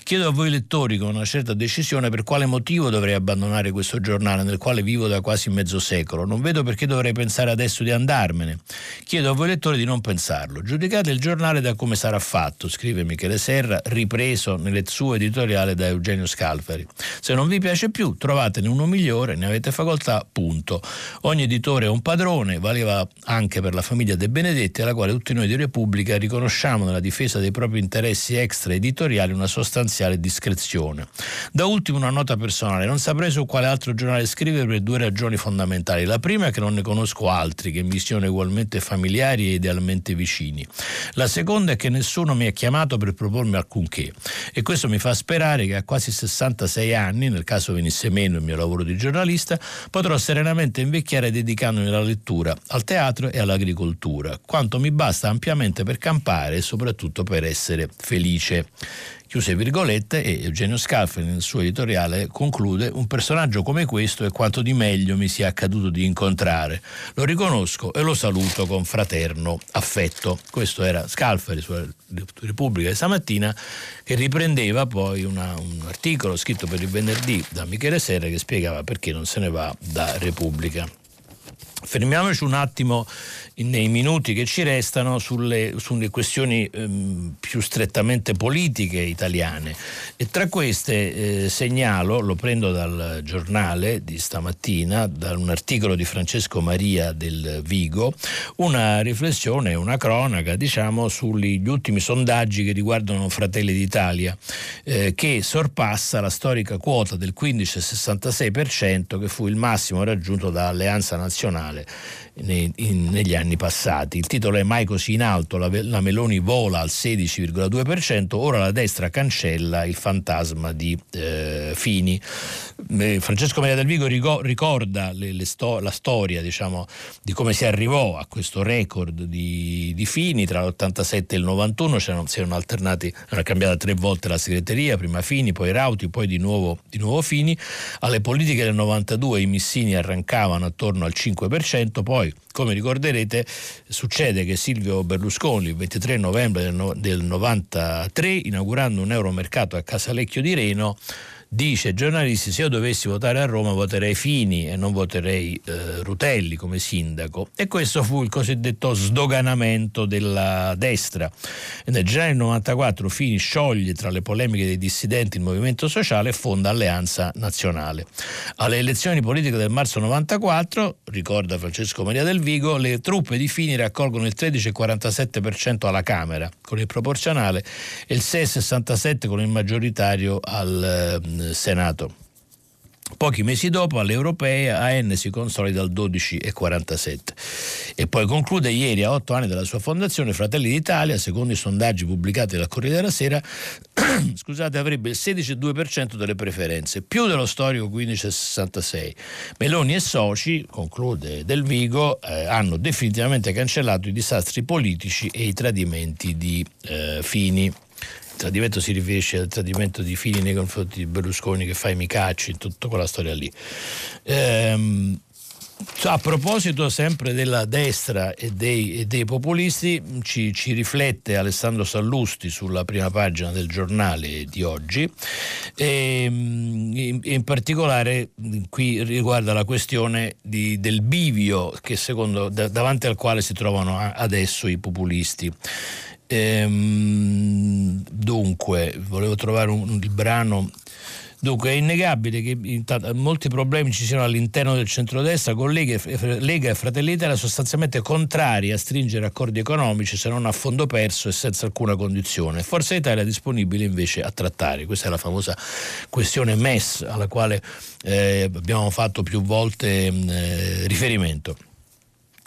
Chiedo a voi lettori con una certa decisione per quale motivo dovrei abbandonare questo giornale nel quale vivo da quasi mezzo secolo. Non vedo perché dovrei pensare adesso di andarmene. Chiedo a voi lettori di non pensarlo. Giudicate il giornale da come sarà fatto, scrive Michele Serra, ripreso nel suo editoriale da Eugenio Scalfari. Se non vi piace più, trovatene uno migliore, ne avete facoltà, punto. Ogni editore è un padrone, valeva anche per la famiglia De Benedetti, alla quale tutti noi di Repubblica riconosciamo nella difesa dei propri interessi extra editoriali una sostanziale discrezione. Da ultimo una nota personale, non saprei su quale altro giornale scrivere per due ragioni fondamentali. La prima è che non ne conosco altri che mi siano ugualmente familiari e idealmente vicini. La seconda è che nessuno mi ha chiamato per propormi alcunché e questo mi fa sperare che a quasi 66 anni, nel caso venisse meno il mio lavoro di giornalista, potrò serenamente invecchiare dedicandomi alla lettura, al teatro e all'agricoltura, quanto mi basta ampiamente per campare e soprattutto per essere felice chiuse virgolette e Eugenio Scalfari nel suo editoriale conclude un personaggio come questo è quanto di meglio mi sia accaduto di incontrare. Lo riconosco e lo saluto con fraterno affetto. Questo era Scalfari sulla Repubblica di stamattina che riprendeva poi una, un articolo scritto per il venerdì da Michele Serra che spiegava perché non se ne va da Repubblica. Fermiamoci un attimo nei minuti che ci restano sulle, sulle questioni ehm, più strettamente politiche italiane. E tra queste eh, segnalo, lo prendo dal giornale di stamattina, da un articolo di Francesco Maria del Vigo, una riflessione, una cronaca diciamo sugli ultimi sondaggi che riguardano Fratelli d'Italia eh, che sorpassa la storica quota del 15-66% che fu il massimo raggiunto da Alleanza Nazionale nei, in, negli anni passati. Il titolo è Mai così in alto, la, la Meloni vola al 16,2%, ora la destra cancella il fantasma di eh, Fini. Eh, Francesco Maria del Vigo ricorda le, le sto- la storia diciamo, di come si arrivò a questo record di, di Fini tra l'87 e il 91, c'erano, si erano alternati, era cambiata tre volte la segreteria, prima Fini, poi Rauti, poi di nuovo, di nuovo Fini. Alle politiche del 92 i missini arrancavano attorno al 5%, poi come ricorderete succede che Silvio Berlusconi il 23 novembre del, no, del 93 inaugurando un euromercato a Casalecchio di Reno dice giornalisti se io dovessi votare a Roma voterei Fini e non voterei eh, Rutelli come sindaco e questo fu il cosiddetto sdoganamento della destra. Nel gennaio del 94 Fini scioglie tra le polemiche dei dissidenti il movimento sociale e fonda Alleanza Nazionale. Alle elezioni politiche del marzo 94 ricorda Francesco Maria del Vigo le truppe di Fini raccolgono il 13,47% alla Camera con il proporzionale e il 6,67% con il maggioritario al eh, Senato. Pochi mesi dopo alle europee AN si consolida al 12,47 e poi conclude ieri a otto anni dalla sua fondazione Fratelli d'Italia, secondo i sondaggi pubblicati dal Corriere della Sera, [clears throat] scusate, avrebbe il 16,2% delle preferenze, più dello storico 15,66. Meloni e soci, conclude Del Vigo, eh, hanno definitivamente cancellato i disastri politici e i tradimenti di eh, Fini tradimento si riferisce al tradimento di Fini nei confronti di Berlusconi che fa i micacci, tutta quella storia lì. Ehm, a proposito sempre della destra e dei, e dei populisti, ci, ci, riflette Alessandro Sallusti sulla prima pagina del giornale di oggi e in, in particolare qui riguarda la questione di, del bivio secondo, davanti al quale si trovano adesso i populisti. Ehm, dunque, volevo trovare un, un brano. Dunque è innegabile che molti problemi ci siano all'interno del centrodestra con Lega, Lega e Fratelli d'Italia sostanzialmente contrari a stringere accordi economici se non a fondo perso e senza alcuna condizione. Forza Italia è disponibile invece a trattare. Questa è la famosa questione MES alla quale eh, abbiamo fatto più volte eh, riferimento.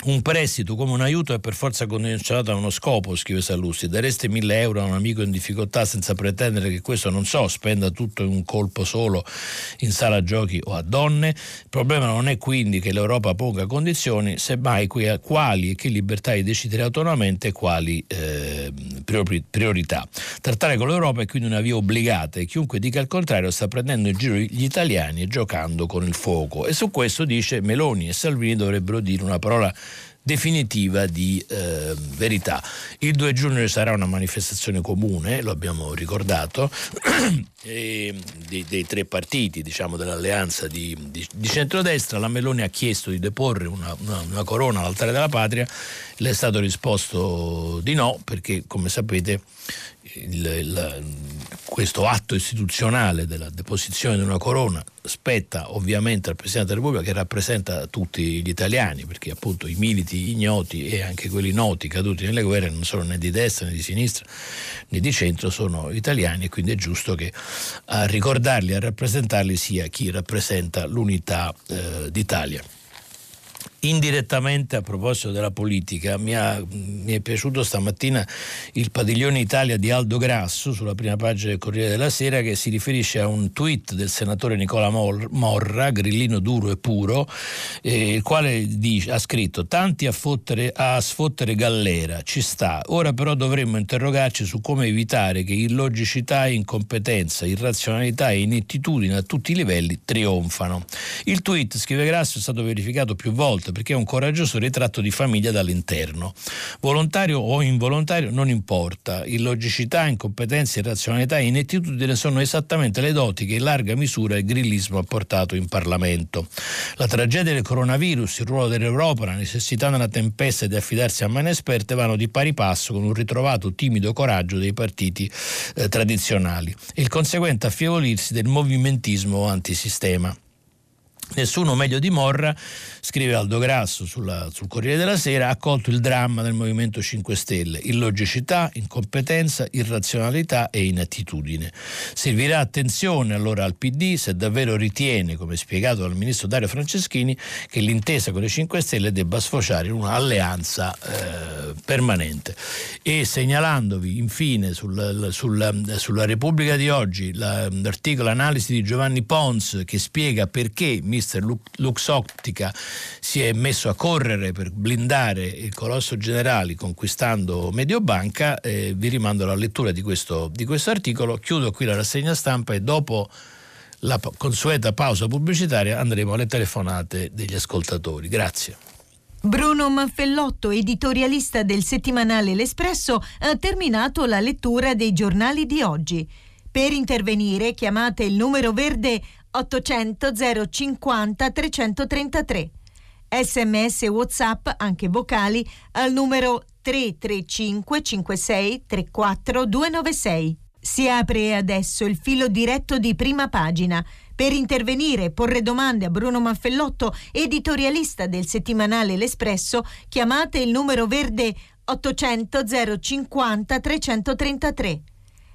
Un prestito come un aiuto è per forza condizionato a uno scopo, scrive Sallusti. Dareste mille euro a un amico in difficoltà senza pretendere che questo, non so, spenda tutto in un colpo solo in sala giochi o a donne. Il problema non è quindi che l'Europa ponga condizioni, semmai quali e che libertà di decidere autonomamente e quali eh, priorità. Trattare con l'Europa è quindi una via obbligata e chiunque dica il contrario sta prendendo in giro gli italiani e giocando con il fuoco. E su questo dice Meloni e Salvini dovrebbero dire una parola definitiva di eh, verità. Il 2 giugno sarà una manifestazione comune, lo abbiamo ricordato, [clears throat] dei, dei, tre partiti diciamo, dell'alleanza di, di, di, centrodestra. La Meloni ha chiesto di deporre una, una, una corona all'altare della patria, le è stato risposto di no perché come sapete il, il, questo atto istituzionale della deposizione di una corona spetta ovviamente al Presidente della Repubblica che rappresenta tutti gli italiani, perché appunto i militi ignoti e anche quelli noti caduti nelle guerre non sono né di destra né di sinistra né di centro, sono italiani e quindi è giusto che a ricordarli, a rappresentarli sia chi rappresenta l'unità eh, d'Italia indirettamente a proposito della politica, mi, ha, mi, è piaciuto stamattina il padiglione Italia di Aldo Grasso sulla prima pagina del Corriere della Sera che si riferisce a un tweet del senatore Nicola Morra, grillino duro e puro, eh, il quale dice, ha scritto tanti a, fottere, a sfottere Gallera, ci sta, ora però dovremmo interrogarci su come evitare che illogicità, incompetenza, irrazionalità e inettitudine a tutti i livelli trionfano. Il tweet, scrive Grasso, è stato verificato più volte perché è un coraggioso ritratto di famiglia dall'interno. Volontario o involontario non importa, illogicità, incompetenza, irrazionalità e inettitudine sono esattamente le doti che in larga misura il grillismo ha portato in Parlamento. La tragedia del coronavirus, il ruolo dell'Europa, la necessità nella tempesta di affidarsi a mani esperte vanno di pari passo con un ritrovato timido coraggio dei partiti eh, tradizionali e il conseguente affievolirsi del movimentismo antisistema. Nessuno meglio di Morra, scrive Aldo Grasso sulla, sul Corriere della Sera, ha colto il dramma del Movimento 5 Stelle, illogicità, incompetenza, irrazionalità e inattitudine. Servirà attenzione allora al PD se davvero ritiene, come spiegato dal ministro Dario Franceschini, che l'intesa con le 5 Stelle debba sfociare in un'alleanza eh, permanente. E segnalandovi infine sul, sul, sulla Repubblica di oggi l'articolo, l'analisi di Giovanni Pons che spiega perché mister Lux Optica si è messo a correre per blindare il colosso generali conquistando Mediobanca, eh, vi rimando alla lettura di questo, di questo articolo, chiudo qui la rassegna stampa e dopo la consueta pausa pubblicitaria andremo alle telefonate degli ascoltatori. Grazie. Bruno Manfellotto, editorialista del settimanale L'Espresso, ha terminato la lettura dei giornali di oggi. Per intervenire chiamate il numero verde 800 050 333. Sms WhatsApp, anche vocali, al numero 335 56 34 296. Si apre adesso il filo diretto di prima pagina. Per intervenire e porre domande a Bruno Manfellotto, editorialista del settimanale L'Espresso, chiamate il numero verde 800 050 333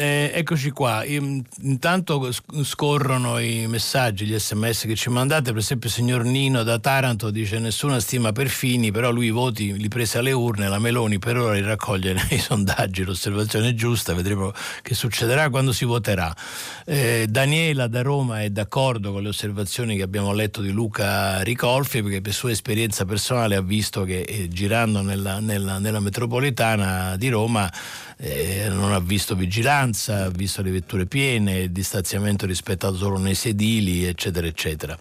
Eh, eccoci qua, intanto scorrono i messaggi, gli sms che ci mandate, per esempio il signor Nino da Taranto dice nessuna stima per Fini, però lui i voti li prese alle urne, la Meloni per ora li raccoglie [laughs] nei sondaggi, l'osservazione è giusta, vedremo che succederà quando si voterà. Eh, Daniela da Roma è d'accordo con le osservazioni che abbiamo letto di Luca Ricolfi, perché per sua esperienza personale ha visto che eh, girando nella, nella, nella metropolitana di Roma eh, non ha visto vigilanza, ha visto le vetture piene, distanziamento rispettato solo nei sedili, eccetera, eccetera.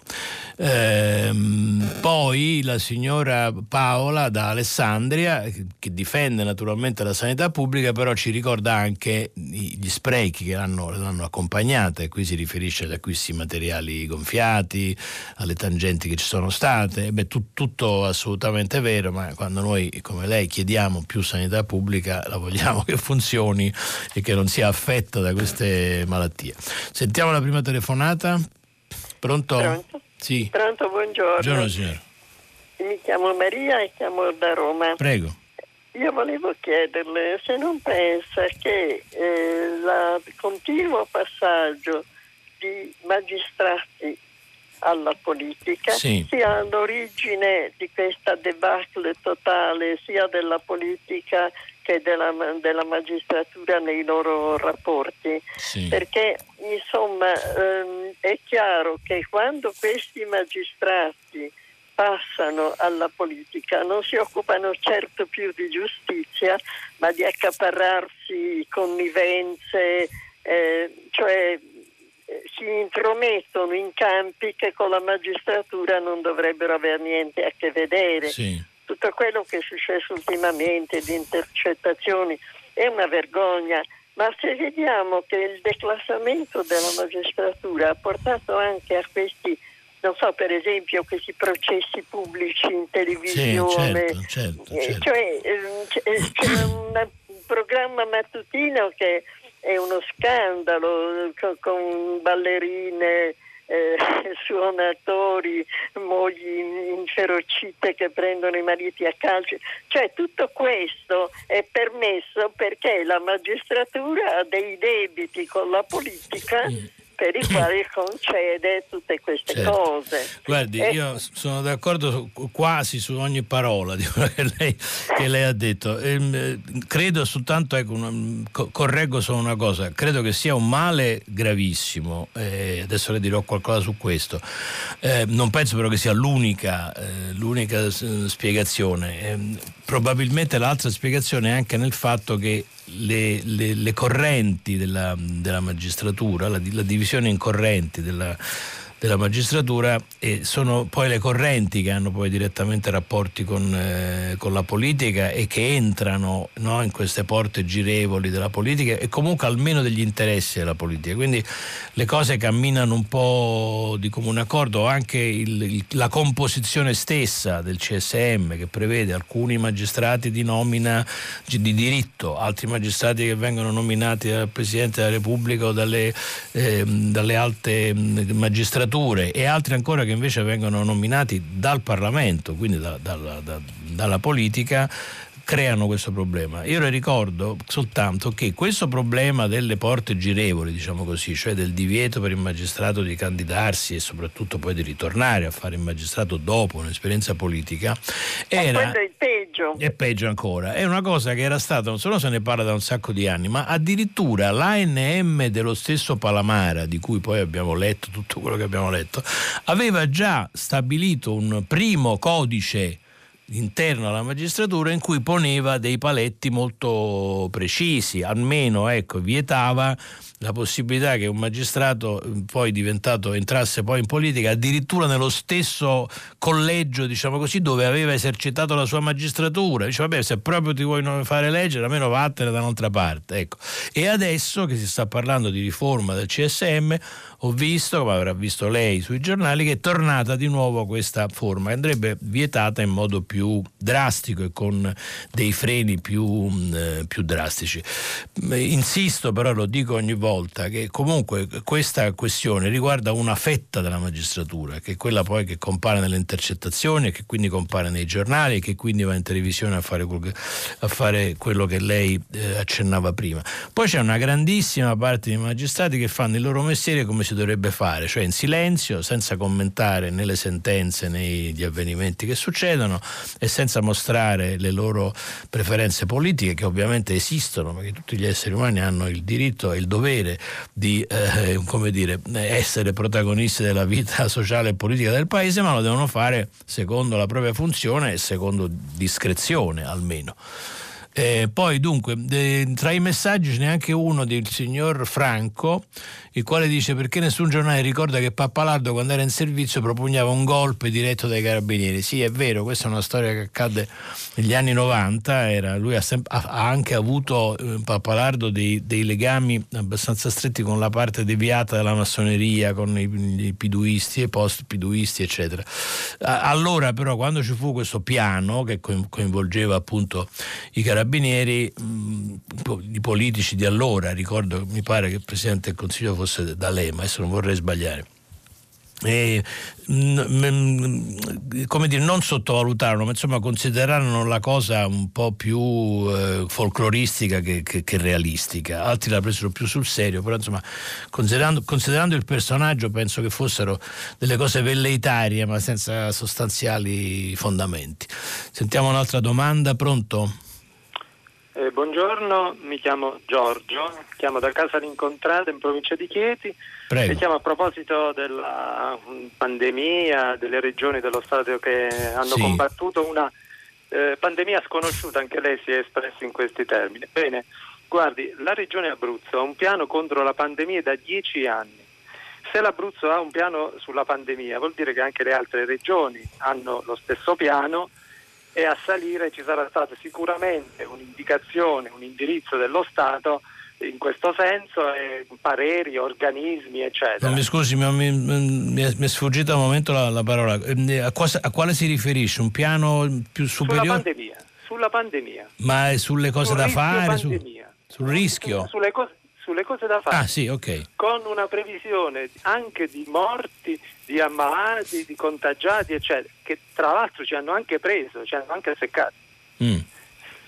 Ehm, poi la signora Paola da Alessandria, che difende naturalmente la sanità pubblica, però ci ricorda anche gli sprechi che l'hanno, l'hanno accompagnata, e qui si riferisce agli acquisti materiali gonfiati, alle tangenti che ci sono state, Beh, tu, tutto assolutamente vero, ma quando noi come lei chiediamo più sanità pubblica la vogliamo che funzioni e che non sia affetta da queste malattie. Sentiamo la prima telefonata. Pronto? Pronto? Sì. Pronto, buongiorno. Buongiorno signora. Mi chiamo Maria e chiamo da Roma. Prego. Io volevo chiederle se non pensa che eh, il continuo passaggio di magistrati alla politica sì. sia all'origine di questa debacle totale sia della politica che della, della magistratura nei loro rapporti. Sì. Perché insomma ehm, è chiaro che quando questi magistrati passano alla politica non si occupano certo più di giustizia, ma di accaparrarsi connivenze, eh, cioè si intromettono in campi che con la magistratura non dovrebbero avere niente a che vedere. Sì. Tutto quello che è successo ultimamente di intercettazioni è una vergogna, ma se vediamo che il declassamento della magistratura ha portato anche a questi, non so, per esempio, questi processi pubblici in televisione, sì, certo, certo, eh, certo. cioè eh, c'è un programma mattutino che è uno scandalo con ballerine, eh, [laughs] suonatori, mogli inferocite che prendono i mariti a calcio. Cioè tutto questo è permesso perché la magistratura ha dei debiti con la politica per i quali [laughs] concede tutte queste certo. cose. Guardi, e... io sono d'accordo quasi su ogni parola di quello che lei, che lei ha detto. E, ehm, credo soltanto, ecco, una, correggo solo una cosa, credo che sia un male gravissimo, eh, adesso le dirò qualcosa su questo, eh, non penso però che sia l'unica, eh, l'unica spiegazione. Ehm, probabilmente l'altra spiegazione è anche nel fatto che le, le, le correnti della, della magistratura, la, la, divisione in correnti della, della magistratura e sono poi le correnti che hanno poi direttamente rapporti con, eh, con la politica e che entrano no, in queste porte girevoli della politica e comunque almeno degli interessi della politica. Quindi le cose camminano un po' di comune accordo, anche il, il, la composizione stessa del CSM che prevede alcuni magistrati di nomina di diritto, altri magistrati che vengono nominati dal Presidente della Repubblica o dalle, eh, dalle alte magistrature legislature e altri ancora che invece vengono nominati dal Parlamento, quindi da, da, da, dalla politica, creano questo problema. Io le ricordo soltanto che questo problema delle porte girevoli, diciamo così, cioè del divieto per il magistrato di candidarsi e soprattutto poi di ritornare a fare il magistrato dopo un'esperienza politica, era... è peggio. È peggio ancora. È una cosa che era stata, non solo se ne parla da un sacco di anni, ma addirittura l'ANM dello stesso Palamara, di cui poi abbiamo letto tutto quello che abbiamo letto, aveva già stabilito un primo codice interno alla magistratura in cui poneva dei paletti molto precisi, almeno ecco, vietava la possibilità che un magistrato eh, poi diventato entrasse poi in politica addirittura nello stesso collegio diciamo così dove aveva esercitato la sua magistratura dice vabbè se proprio ti vuoi fare leggere almeno vattene da un'altra parte ecco. e adesso che si sta parlando di riforma del CSM ho visto come avrà visto lei sui giornali che è tornata di nuovo questa forma che andrebbe vietata in modo più drastico e con dei freni più, eh, più drastici insisto però lo dico ogni volta volta che comunque questa questione riguarda una fetta della magistratura, che è quella poi che compare nelle intercettazioni, che quindi compare nei giornali, che quindi va in televisione a fare, a fare quello che lei eh, accennava prima. Poi c'è una grandissima parte di magistrati che fanno il loro mestiere come si dovrebbe fare, cioè in silenzio, senza commentare né le sentenze né gli avvenimenti che succedono e senza mostrare le loro preferenze politiche che ovviamente esistono, perché tutti gli esseri umani hanno il diritto e il dovere dovere di eh, dire, essere protagonisti della vita [laughs] sociale e politica del paese, ma lo devono fare secondo la propria funzione e secondo discrezione almeno. Eh, poi dunque, eh, tra i messaggi ce n'è anche uno del signor Franco, il quale dice perché nessun giornale ricorda che Pappalardo quando era in servizio propugnava un golpe diretto dai carabinieri. Sì, è vero, questa è una storia che accadde negli anni 90, era, lui ha, sem- ha, anche avuto eh, Pappalardo dei, dei, legami abbastanza stretti con la parte deviata della massoneria, con i, i piduisti e post-piduisti, eccetera. allora però quando ci fu questo piano che coinvolgeva appunto i carabinieri, carabinieri, i politici di allora, ricordo, mi pare che il Presidente del Consiglio fosse D'Alema, adesso non vorrei sbagliare. E, come dire, non sottovalutarono, ma insomma considerarono la cosa un po' più eh, folcloristica che, che, che, realistica. Altri la presero più sul serio, però insomma, considerando, considerando, il personaggio, penso che fossero delle cose velleitarie, ma senza sostanziali fondamenti. Sentiamo un'altra domanda, pronto? Eh, buongiorno, mi chiamo Giorgio, chiamo da Casa Rincontrata in provincia di Chieti Prego. e chiamo a proposito della mm, pandemia, delle regioni dello Stato che hanno sì. combattuto una eh, pandemia sconosciuta, anche lei si è espresso in questi termini. Bene, guardi, la regione Abruzzo ha un piano contro la pandemia da dieci anni. Se l'Abruzzo ha un piano sulla pandemia, vuol dire che anche le altre regioni hanno lo stesso piano e a salire ci sarà stata sicuramente un'indicazione, un indirizzo dello Stato in questo senso, eh, pareri, organismi, eccetera. mi scusi, mi, mi, mi, è, sfuggita un momento la, la parola. Eh, a, qua, a, quale si riferisce? Un piano più superiore? Sulla pandemia. Sulla pandemia. Ma sulle cose sul da fare? Su, sul rischio? Sulle cose, sulle cose da fare. Ah, sì, ok. Con una previsione anche di morti, di ammalati, di contagiati, eccetera, che tra l'altro ci hanno anche preso, ci hanno anche seccato. Mm.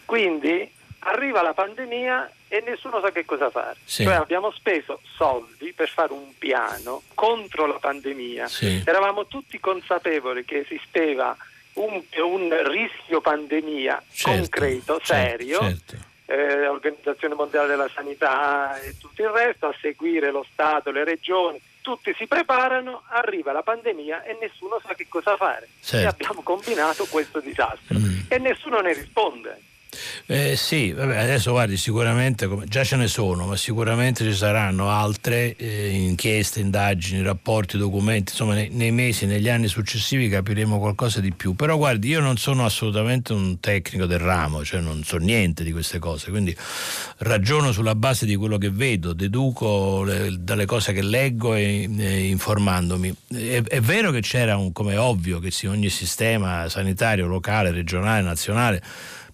Quindi arriva la pandemia e nessuno sa che cosa fare. Sì. Cioè abbiamo speso soldi per fare un piano contro la pandemia. Sì. Eravamo tutti consapevoli che esisteva un, un rischio pandemia certo, concreto, certo, serio. Certo. Eh, Organizzazione Mondiale della Sanità e tutto il resto, a seguire lo Stato, le regioni, tutti si preparano, arriva la pandemia e nessuno sa che cosa fare. Certo. E abbiamo combinato questo disastro mm. e nessuno ne risponde. Eh, sì, vabbè, adesso guardi, sicuramente già ce ne sono, ma sicuramente ci saranno altre eh, inchieste, indagini, rapporti, documenti, insomma nei, nei, mesi, negli anni successivi capiremo qualcosa di più. Però guardi, io non sono assolutamente un tecnico del ramo, cioè non so niente di queste cose, quindi ragiono sulla base di quello che vedo, deduco le, dalle cose che leggo e, e informandomi. È, è, vero che c'era, un, come ovvio, che sì, ogni sistema sanitario locale, regionale, nazionale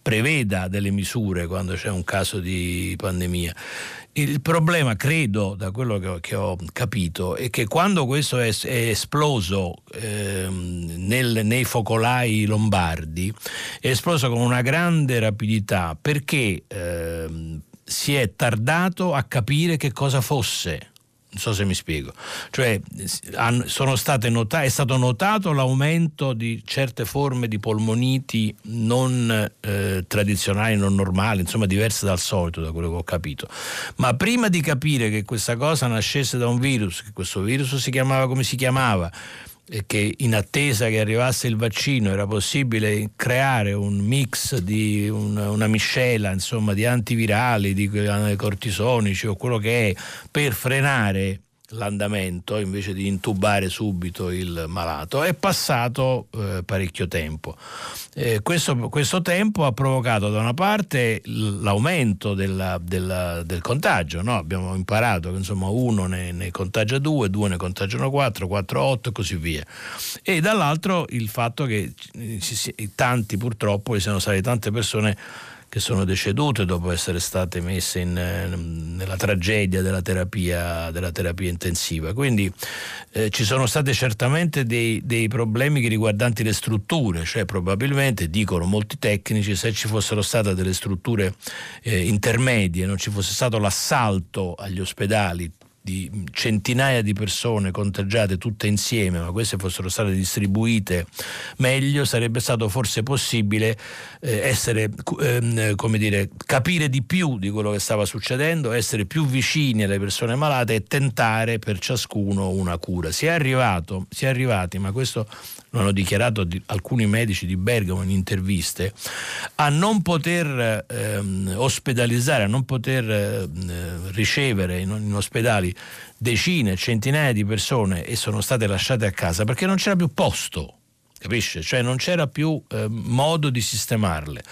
preveda delle misure quando c'è un caso di pandemia. Il problema, credo, da quello che ho, che ho capito, è che quando questo è, è esploso eh, nel, nei focolai lombardi, è esploso con una grande rapidità perché eh, si è tardato a capire che cosa fosse non so se mi spiego. Cioè, nota- è stato notato l'aumento di certe forme di polmoniti non eh, tradizionali, non normali, insomma diverse dal solito, da quello che ho capito. Ma prima di capire che questa cosa nascesse da un virus, che questo virus si chiamava come si chiamava, che in attesa che arrivasse il vaccino era possibile creare un mix di una, una miscela insomma, di antivirali, di cortisonici o quello che è per frenare l'andamento invece di intubare subito il malato è passato eh, parecchio tempo. Eh, questo, questo, tempo ha provocato da una parte l'aumento della, della, del contagio, no? abbiamo imparato che insomma uno ne, ne contagia due, due ne contagiano quattro, quattro otto e così via. E dall'altro il fatto che tanti purtroppo ci siano state tante persone che sono decedute dopo essere state messe in, eh, nella tragedia della terapia, della terapia intensiva. Quindi eh, ci sono stati certamente dei, dei, problemi riguardanti le strutture, cioè probabilmente, dicono molti tecnici, se ci fossero state delle strutture eh, intermedie, non ci fosse stato l'assalto agli ospedali di centinaia di persone contagiate tutte insieme, ma queste fossero state distribuite meglio, sarebbe stato forse possibile eh, essere, eh, come dire, capire di più di quello che stava succedendo, essere più vicini alle persone malate e tentare per ciascuno una cura. Si è, arrivato, si è arrivati, ma questo lo hanno dichiarato alcuni medici di Bergamo in interviste, a non poter ehm, ospedalizzare, a non poter eh, ricevere in, in ospedali decine, centinaia di persone e sono state lasciate a casa perché non c'era più posto capisce? Cioè non c'era più eh, modo di sistemarle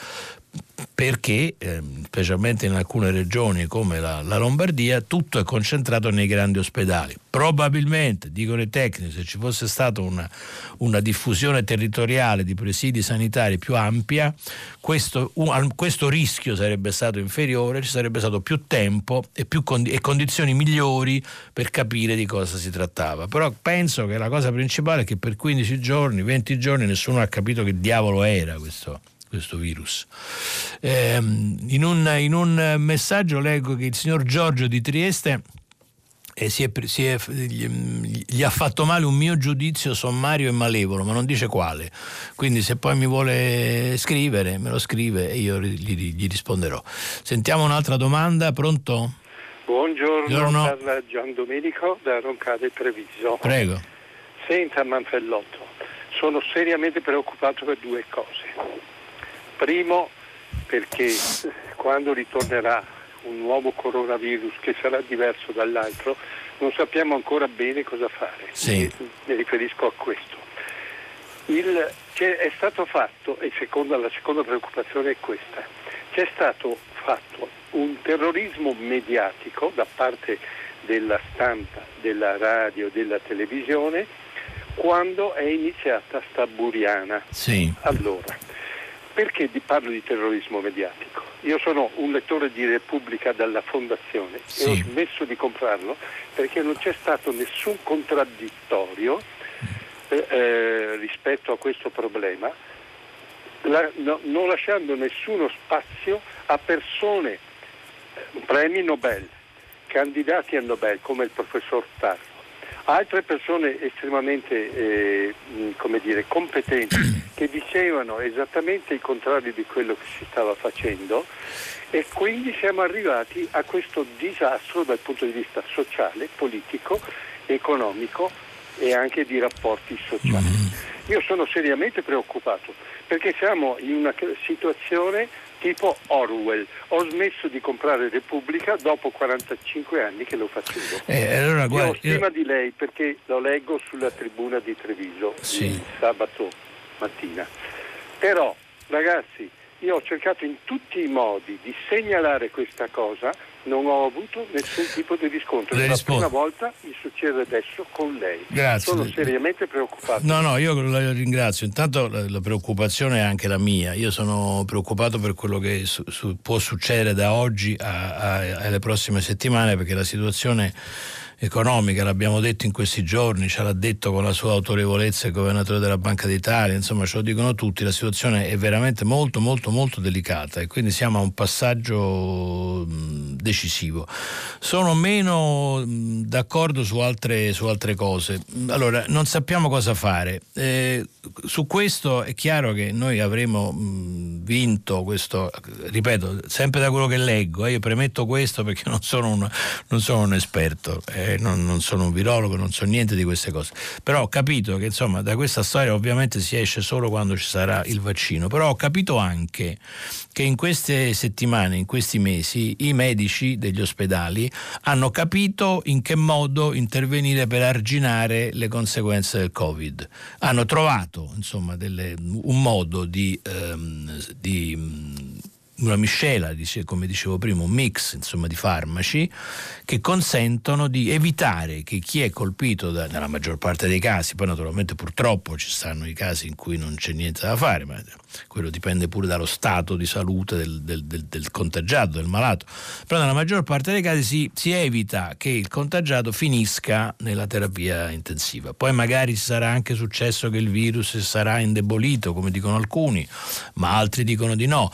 perché, eh, specialmente in alcune regioni come la, la, Lombardia, tutto è concentrato nei grandi ospedali. Probabilmente, dicono i tecnici, se ci fosse stata una, una diffusione territoriale di presidi sanitari più ampia, questo, un, questo, rischio sarebbe stato inferiore, ci sarebbe stato più tempo e, più condi- e condizioni migliori per capire di cosa si trattava. Però penso che la cosa principale è che per 15 giorni, 20 giorni nessuno ha capito che diavolo era questo questo virus. Eh, in, un, in, un, messaggio leggo che il signor Giorgio di Trieste eh, si è, si è, gli, gli, ha fatto male un mio giudizio sommario e malevolo, ma non dice quale. Quindi se poi mi vuole scrivere, me lo scrive e io gli, gli risponderò. Sentiamo un'altra domanda, pronto? Buongiorno, Buongiorno. parla Gian Domenico da Roncade Treviso. Prego. Senta Manfellotto, sono seriamente preoccupato per due cose. Primo perché quando ritornerà un nuovo coronavirus che sarà diverso dall'altro, non sappiamo ancora bene cosa fare. Sì. Mi riferisco a questo. Il, è stato fatto, e seconda, la seconda preoccupazione è questa, c'è stato fatto un terrorismo mediatico da parte della stampa, della radio, della televisione, quando è iniziata sta buriana. Sì. Allora, perché parlo di terrorismo mediatico? Io sono un lettore di Repubblica dalla Fondazione sì. e ho smesso di comprarlo perché non c'è stato nessun contraddittorio eh, eh, rispetto a questo problema, la, no, non lasciando nessuno spazio a persone premi Nobel, candidati a Nobel come il professor Tarro, altre persone estremamente eh, dire, competenti che dicevano esattamente il contrario di quello che si stava facendo e quindi siamo arrivati a questo disastro dal punto di vista sociale, politico, economico e anche di rapporti sociali. Mm-hmm. Io sono seriamente preoccupato perché siamo in una situazione tipo Orwell. Ho smesso di comprare Repubblica dopo 45 anni che lo facevo. Eh, allora, guarda, io ho stima io... di lei perché lo leggo sulla tribuna di Treviso sì. il sabato mattina. Però, ragazzi, io ho cercato in tutti i modi di segnalare questa cosa non ho avuto nessun tipo di riscontro. Le la prima volta mi succede adesso con lei. Grazie. Sono seriamente preoccupato. No, no, io la ringrazio. Intanto la, la preoccupazione è anche la mia. Io sono preoccupato per quello che su, su, può succedere da oggi a, a, alle prossime settimane perché la situazione economica, l'abbiamo detto in questi giorni, ce l'ha detto con la sua autorevolezza il governatore della Banca d'Italia, insomma ce lo dicono tutti, la situazione è veramente molto molto molto delicata e quindi siamo a un passaggio decisivo. Sono meno d'accordo su altre, su altre cose. Allora, non sappiamo cosa fare. Eh, su questo è chiaro che noi avremo vinto questo, ripeto, sempre da quello che leggo, eh, io premetto questo perché non sono un, non sono un esperto. Eh, non, non, sono un virologo, non so niente di queste cose, però ho capito che insomma da questa storia ovviamente si esce solo quando ci sarà il vaccino, però ho capito anche che in queste settimane, in questi mesi, i medici degli ospedali hanno capito in che modo intervenire per arginare le conseguenze del Covid. Hanno trovato insomma delle, un modo di, ehm, di una miscela, come dicevo prima, un mix insomma, di farmaci che consentono di evitare che chi è colpito da, nella maggior parte dei casi, poi naturalmente purtroppo ci stanno i casi in cui non c'è niente da fare, ma quello dipende pure dallo stato di salute del, del, del, del contagiato, del malato, però nella maggior parte dei casi si, si evita che il contagiato finisca nella terapia intensiva. Poi magari sarà anche successo che il virus sarà indebolito, come dicono alcuni, ma altri dicono di no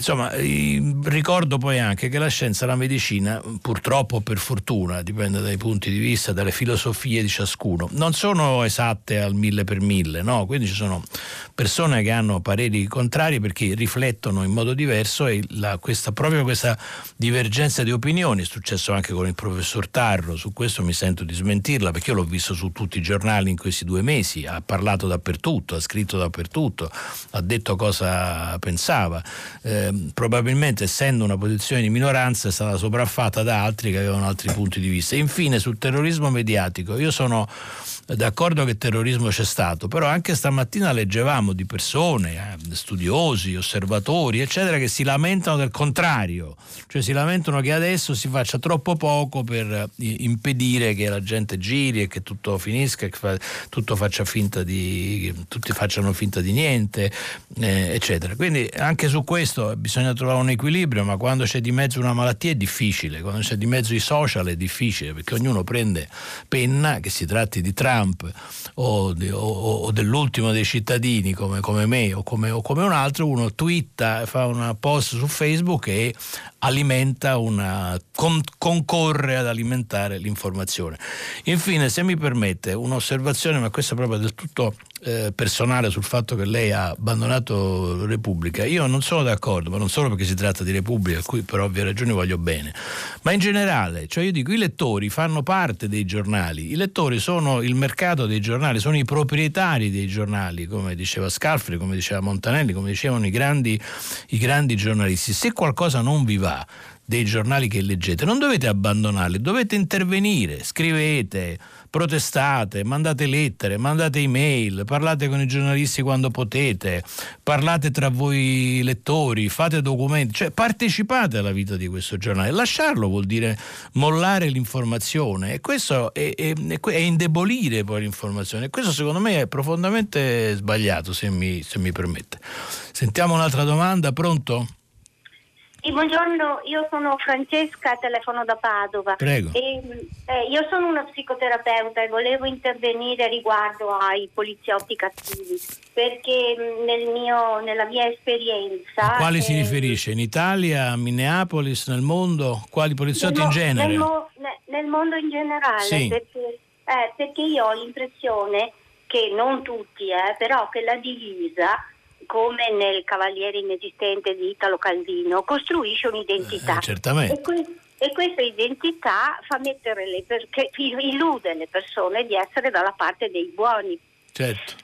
Insomma, ricordo poi anche che la scienza e la medicina, purtroppo o per fortuna, dipende dai punti di vista, dalle filosofie di ciascuno, non sono esatte al mille per mille, no? Quindi ci sono persone che hanno pareri contrari perché riflettono in modo diverso e la, questa, proprio questa divergenza di opinioni è successo anche con il professor Tarro, su questo mi sento di smentirla perché io l'ho visto su tutti i giornali in questi due mesi, ha parlato dappertutto, ha scritto dappertutto, ha detto cosa pensava. Eh, probabilmente essendo una posizione di minoranza è stata sopraffatta da altri che avevano altri punti di vista. Infine sul terrorismo mediatico, io sono d'accordo che terrorismo c'è stato, però anche stamattina leggevamo di persone, eh, studiosi, osservatori, eccetera, che si lamentano del contrario, cioè si lamentano che adesso si faccia troppo poco per eh, impedire che la gente giri e che tutto finisca, che fa, tutto faccia finta di, tutti facciano finta di niente, eh, eccetera. Quindi anche su questo bisogna trovare un equilibrio, ma quando c'è di mezzo una malattia è difficile, quando c'è di mezzo i social è difficile, perché ognuno prende penna, che si tratti di Trump, Trump o, o, o dell'ultimo dei cittadini come, come me o come, o come, un altro, uno twitta, fa una post su Facebook e alimenta una, con, concorre ad alimentare l'informazione. Infine, se mi permette, un'osservazione, ma questa è proprio del tutto eh, personale sul fatto che lei ha abbandonato Repubblica. Io non sono d'accordo, ma non solo perché si tratta di Repubblica, a cui per ovvie ragioni voglio bene, ma in generale, cioè io dico i lettori fanno parte dei giornali, i lettori sono il mercato dei giornali, sono i proprietari dei giornali, come diceva Scalfri, come diceva Montanelli, come dicevano i grandi, i grandi giornalisti. Se qualcosa non vi va, dei giornali che leggete, non dovete abbandonarli, dovete intervenire, scrivete, protestate, mandate lettere, mandate email, parlate con i giornalisti quando potete, parlate tra voi lettori, fate documenti, cioè partecipate alla vita di questo giornale. Lasciarlo vuol dire mollare l'informazione e questo è, è, è indebolire poi l'informazione. E questo secondo me è profondamente sbagliato, se mi, se mi permette. Sentiamo un'altra domanda, pronto? Sì, buongiorno, io sono Francesca, telefono da Padova. Prego. E, eh, io sono una psicoterapeuta e volevo intervenire riguardo ai poliziotti cattivi, perché mm, nel mio, nella mia esperienza... A quali eh, si riferisce? In Italia, a Minneapolis, nel mondo? Quali poliziotti nel, in genere? Nel, mo, nel mondo in generale, sì. perché, eh, perché io ho l'impressione che non tutti, eh, però che la divisa come nel Cavaliere inesistente di Italo Calvino, costruisce un'identità. Eh, certamente. E, que- e, questa identità fa mettere le per- illude le persone di essere dalla parte dei buoni. Certo.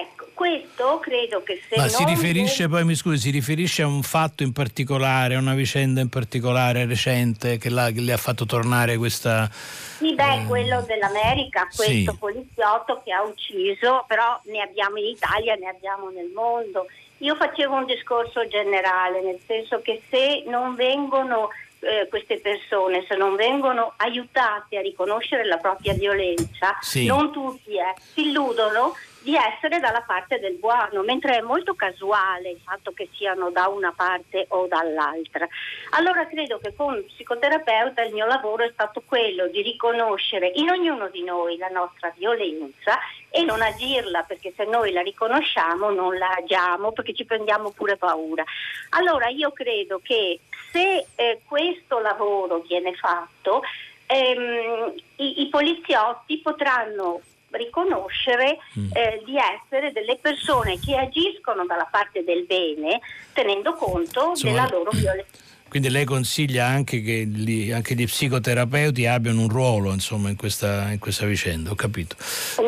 Ecco, questo credo che se Ma si riferisce, poi mi scusi, si riferisce a un fatto in particolare, a una vicenda in particolare recente che, la, che le ha fatto tornare questa... Sì, beh, eh, quello dell'America, questo sì. poliziotto che ha ucciso, però ne abbiamo in Italia, ne abbiamo nel mondo. Io facevo un discorso generale, nel senso che se non vengono eh, queste persone, se non vengono aiutate a riconoscere la propria violenza, sì. non tutti eh, si illudono di essere dalla parte del buono, mentre è molto casuale il fatto che siano da una parte o dall'altra. Allora credo che come psicoterapeuta il mio lavoro è stato quello di riconoscere in ognuno di noi la nostra violenza e non agirla perché se noi la riconosciamo non la agiamo perché ci prendiamo pure paura. Allora io credo che se eh, questo lavoro viene fatto ehm, i, i poliziotti potranno riconoscere mm. eh, di essere delle persone che agiscono dalla parte del bene tenendo conto Insomma, della loro violenza. Quindi lei consiglia anche che gli, anche gli psicoterapeuti abbiano un ruolo insomma, in, questa, in, questa, vicenda, ho capito.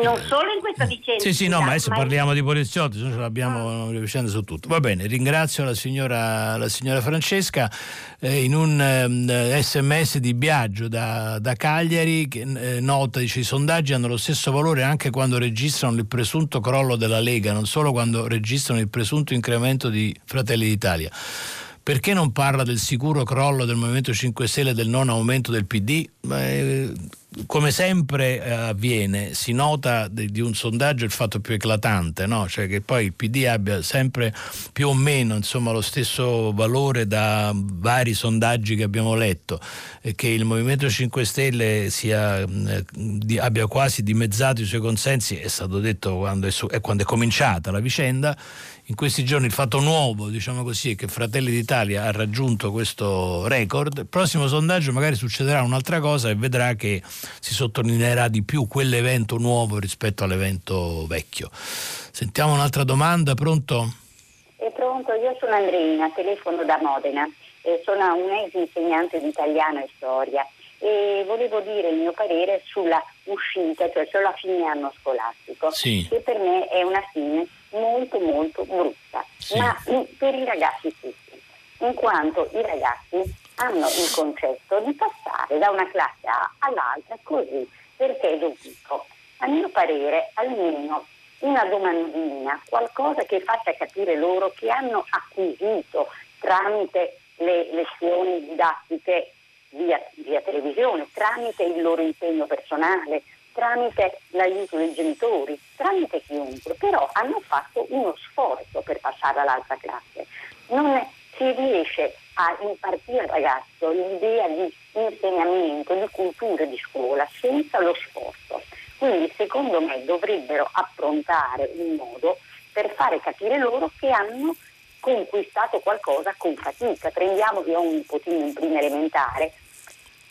Non solo in questa vicenda. Sì, sì, no, ma adesso ma parliamo di poliziotti, ce l'abbiamo ah. le vicende su tutto. Va bene, ringrazio la signora, la signora Francesca. Eh, in un eh, sms di Biagio da, da Cagliari che eh, nota, dice i sondaggi hanno lo stesso valore anche quando registrano il presunto crollo della Lega, non solo quando registrano il presunto incremento di Fratelli d'Italia. Perché non parla del sicuro crollo del Movimento 5 Stelle e del non aumento del PD? Beh, come sempre eh, avviene, si nota di, un sondaggio il fatto più eclatante, no? cioè che poi il PD abbia sempre più o meno insomma, lo stesso valore da vari sondaggi che abbiamo letto e che il Movimento 5 Stelle sia, eh, abbia quasi dimezzato i suoi consensi, è stato detto quando è, su, quando è cominciata la vicenda in questi giorni il fatto nuovo, diciamo così, è che Fratelli d'Italia ha raggiunto questo record. Il prossimo sondaggio magari succederà un'altra cosa e vedrà che si sottolineerà di più quell'evento nuovo rispetto all'evento vecchio. Sentiamo un'altra domanda, pronto? È pronto, io sono Andrina, telefono da Modena, e sono un ex insegnante di italiano e storia e volevo dire il mio parere sulla uscita, cioè sulla fine anno scolastico, sì. che per me è una fine molto molto brutta, sì. ma per i ragazzi tutti, in quanto i ragazzi hanno il concetto di passare da una classe A all'altra così perché è dovuto. A mio parere almeno una domandina, qualcosa che faccia capire loro che hanno acquisito tramite le lezioni didattiche via, via televisione, tramite il loro impegno personale, tramite l'aiuto dei genitori, tramite chiunque, però hanno fatto uno sforzo per passare all'altra classe. Non si riesce a impartire al ragazzo l'idea di insegnamento, di cultura di scuola senza lo sforzo. Quindi secondo me dovrebbero approntare un modo per fare capire loro che hanno conquistato qualcosa con fatica. Prendiamo, un nipotino in prima elementare,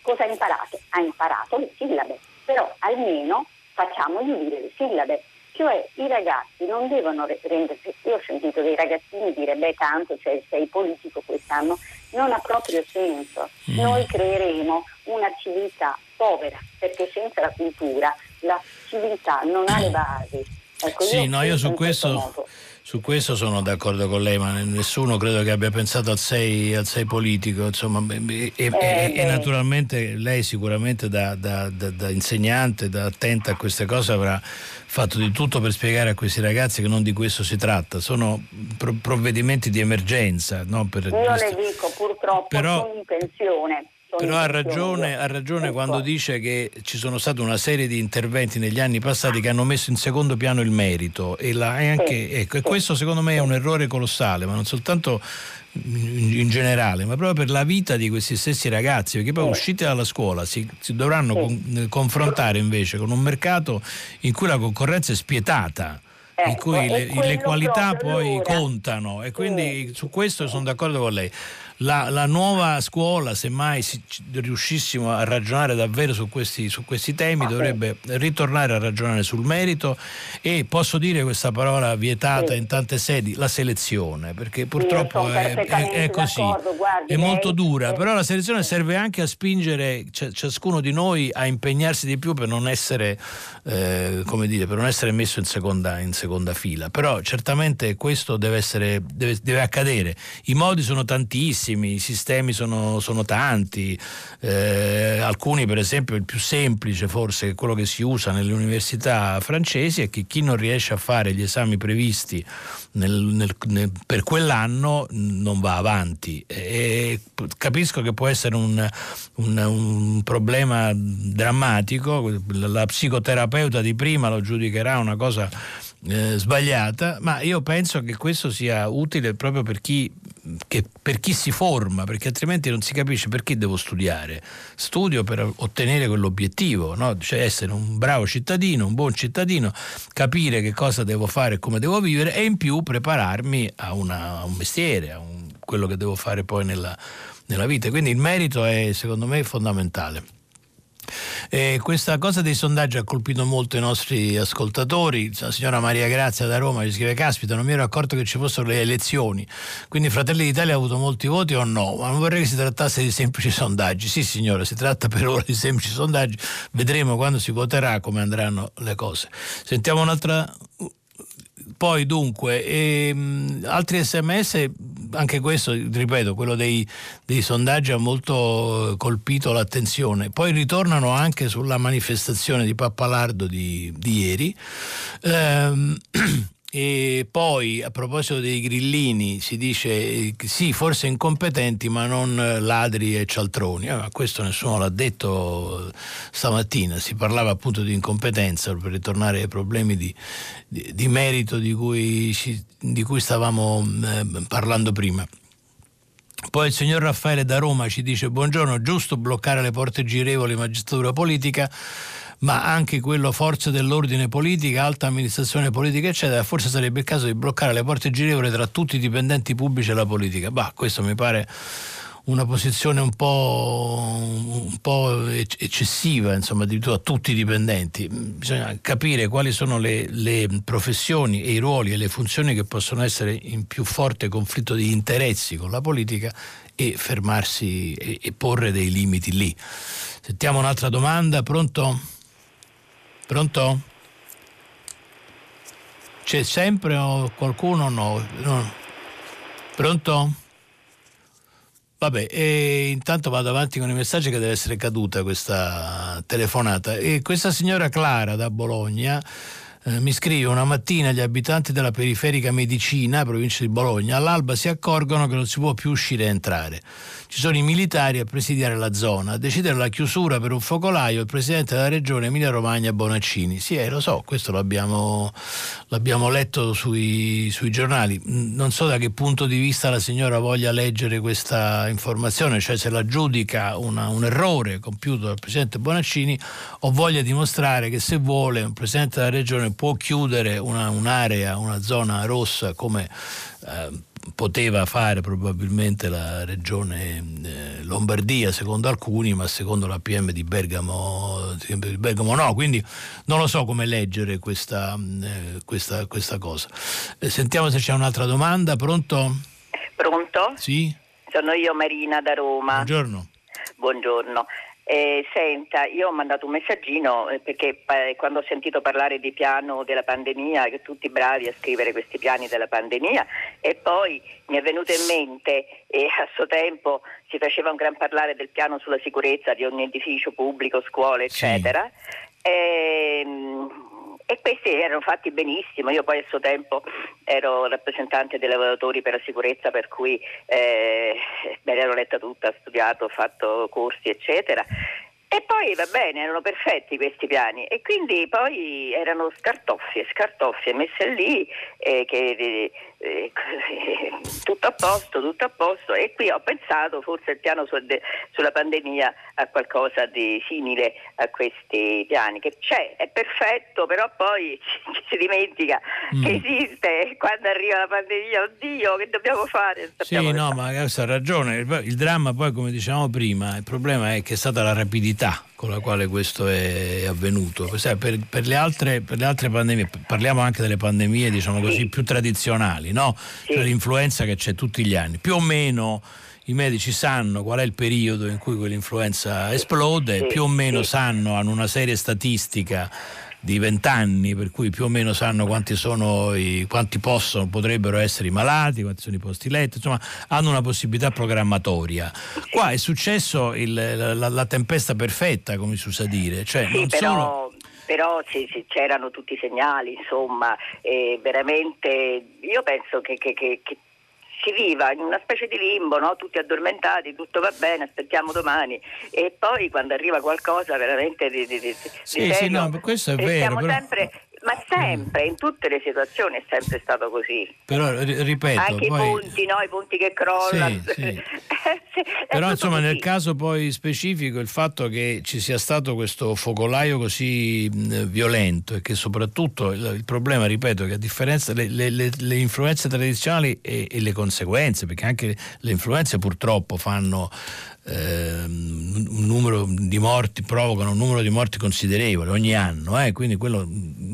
cosa ha imparato? Ha imparato le sillabe però almeno facciamogli dire le sillabe. Cioè i ragazzi non devono rendersi, io ho sentito dei ragazzini dire beh tanto cioè, sei politico quest'anno, non ha proprio senso. Mm. Noi creeremo una civiltà povera perché senza la cultura la civiltà non ha le basi. Ecco, sì, io no, io su questo, questo su questo sono d'accordo con lei, ma nessuno credo che abbia pensato al 6, al 6 politico, insomma, e, e, e, e, naturalmente lei sicuramente da, da, da, da, insegnante, da attenta a queste cose avrà fatto di tutto per spiegare a questi ragazzi che non di questo si tratta, sono provvedimenti di emergenza. No, Io questo. le dico purtroppo Però, sono in pensione Però ha ragione, ha ragione quando dice che ci sono stati una serie di interventi negli anni passati che hanno messo in secondo piano il merito e, la, e anche, ecco, e questo secondo me è un errore colossale, ma non soltanto in generale, ma proprio per la vita di questi stessi ragazzi, perché poi usciti dalla scuola si, si dovranno con, confrontare invece con un mercato in cui la concorrenza è spietata. in ecco, cui le, le qualità poi contano e quindi su questo sono d'accordo con lei la, la, nuova scuola, se mai si, riuscissimo a ragionare davvero su questi, su questi temi, ah, dovrebbe ritornare a ragionare sul merito e posso dire questa parola vietata sì. in tante sedi, la selezione, perché purtroppo è, è, è, così, Guardi, è molto dura, però la selezione serve anche a spingere ciascuno di noi a impegnarsi di più per non essere, eh, come dire, per non essere messo in seconda, in seconda fila, però certamente questo deve, essere, deve, deve accadere, i modi sono tantissimi, i sistemi sono, sono tanti, eh, alcuni per esempio il più semplice forse, quello che si usa nelle università francesi, è che chi non riesce a fare gli esami previsti nel, nel, nel, per quell'anno non va avanti. E capisco che può essere un, un, un problema drammatico, la psicoterapeuta di prima lo giudicherà una cosa eh, sbagliata, ma io penso che questo sia utile proprio per chi, che, per chi, si forma, perché altrimenti non si capisce perché devo studiare. Studio per ottenere quell'obiettivo, no? cioè essere un bravo cittadino, un buon cittadino, capire che cosa devo fare e come devo vivere e in più prepararmi a, una, a un mestiere, a un, quello che devo fare poi nella, nella vita. Quindi il merito è secondo me fondamentale. Eh, questa cosa dei sondaggi ha colpito molto i nostri ascoltatori. La signora Maria Grazia da Roma ci scrive: Caspita, non mi ero accorto che ci fossero le elezioni. Quindi Fratelli d'Italia ha avuto molti voti o no? Ma non vorrei che si trattasse di semplici sondaggi. Sì, signora, si tratta per ora di semplici sondaggi. Vedremo quando si voterà come andranno le cose. Sentiamo un'altra poi dunque, ehm, altri sms, anche questo, ripeto, quello dei, dei, sondaggi ha molto colpito l'attenzione. Poi ritornano anche sulla manifestazione di Pappalardo di, di ieri. Ehm, [clears throat] E poi a proposito dei grillini si dice sì, forse incompetenti, ma non ladri e cialtroni. Eh, questo nessuno l'ha detto stamattina, si parlava appunto di incompetenza per ritornare ai problemi di, di, di merito di cui, di cui stavamo eh, parlando prima. Poi il signor Raffaele da Roma ci dice buongiorno, giusto bloccare le porte girevoli magistratura politica ma anche quello forze dell'ordine politica, alta amministrazione politica, eccetera, forse sarebbe il caso di bloccare le porte girevoli tra tutti i dipendenti pubblici e la politica. Bah, questo mi pare una posizione un po', un po eccessiva, insomma, addirittura a tutti i dipendenti. Bisogna capire quali sono le, le, professioni e i ruoli e le funzioni che possono essere in più forte conflitto di interessi con la politica e fermarsi e, e porre dei limiti lì. Sentiamo un'altra domanda, pronto? Pronto? C'è sempre qualcuno no? no. Pronto? Vabbè, intanto vado avanti con i messaggi che deve essere caduta questa telefonata. E questa signora Clara da Bologna eh, mi scrive una mattina gli abitanti della periferica Medicina, provincia di Bologna, all'alba si accorgono che non si può più uscire e entrare ci sono i militari a presidiare la zona. A decidere la chiusura per un focolaio il presidente della regione Emilia Romagna Bonaccini. Sì, eh, lo so, questo l'abbiamo, l'abbiamo letto sui, sui, giornali. Non so da che punto di vista la signora voglia leggere questa informazione, cioè se la giudica una, un errore compiuto dal presidente Bonaccini o voglia dimostrare che se vuole un presidente della regione può chiudere una, un'area, una zona rossa come eh, poteva fare probabilmente la regione eh, Lombardia secondo alcuni, ma secondo la PM di Bergamo, di Bergamo no, quindi non lo so come leggere questa, eh, questa, questa cosa. Eh, sentiamo se c'è un'altra domanda, pronto? Pronto? Sì. Sono io Marina da Roma. Buongiorno. Buongiorno. Eh, senta, io ho mandato un messaggino eh, perché eh, quando ho sentito parlare di piano della pandemia, che tutti bravi a scrivere questi piani della pandemia, e poi mi è venuto in mente, e a suo tempo si faceva un gran parlare del piano sulla sicurezza di ogni edificio pubblico, scuole, eccetera. Sì. Ehm, e questi erano fatti benissimo. Io poi a suo tempo ero rappresentante dei lavoratori per la sicurezza, per cui eh, me l'ero letta tutta, studiato, fatto corsi, eccetera. E poi va bene, erano perfetti questi piani e quindi poi erano scartoffie, scartoffie messe lì, eh, che, eh, [laughs] tutto a posto, tutto a posto e qui ho pensato forse il piano su de, sulla pandemia a qualcosa di simile a questi piani, che c'è, è perfetto, però poi [laughs] ci, si dimentica mm. che esiste quando arriva la pandemia, oddio che dobbiamo fare? Sì, no, ma ha ragione, il, dramma poi come dicevamo prima, il problema è che è stata la rapidità con la quale questo è avvenuto. Per, per, le altre, per, le altre, pandemie, parliamo anche delle pandemie diciamo così, più tradizionali, no? cioè l'influenza che c'è tutti gli anni, più o meno i medici sanno qual è il periodo in cui quell'influenza esplode, più o meno sanno, hanno una serie statistica di vent'anni, per cui più o meno sanno quanti sono i, quanti possono, potrebbero essere i malati, quanti sono i posti letto, insomma hanno una possibilità programmatoria. Qua è successo il, la, la, tempesta perfetta, come si usa dire. Cioè, sì, però... Solo però c'erano tutti i segnali, insomma, veramente io penso che, che, che, che si viva in una specie di limbo, no? tutti addormentati, tutto va bene, aspettiamo domani e poi quando arriva qualcosa veramente di, di, di, sì, di serio, sì, no, questo è vero. Siamo però... sempre ma sempre, in tutte le situazioni è sempre stato così. Però ripeto, anche poi... i punti, no? i punti che crollano. Sì, sì. [laughs] Però insomma così. nel caso poi specifico il fatto che ci sia stato questo focolaio così violento e che soprattutto il, il problema, ripeto, che a differenza delle le, le, influenze tradizionali e, e le conseguenze, perché anche le influenze purtroppo fanno Ehm, un numero di morti, provocano un numero di morti considerevole ogni anno, eh? quindi quello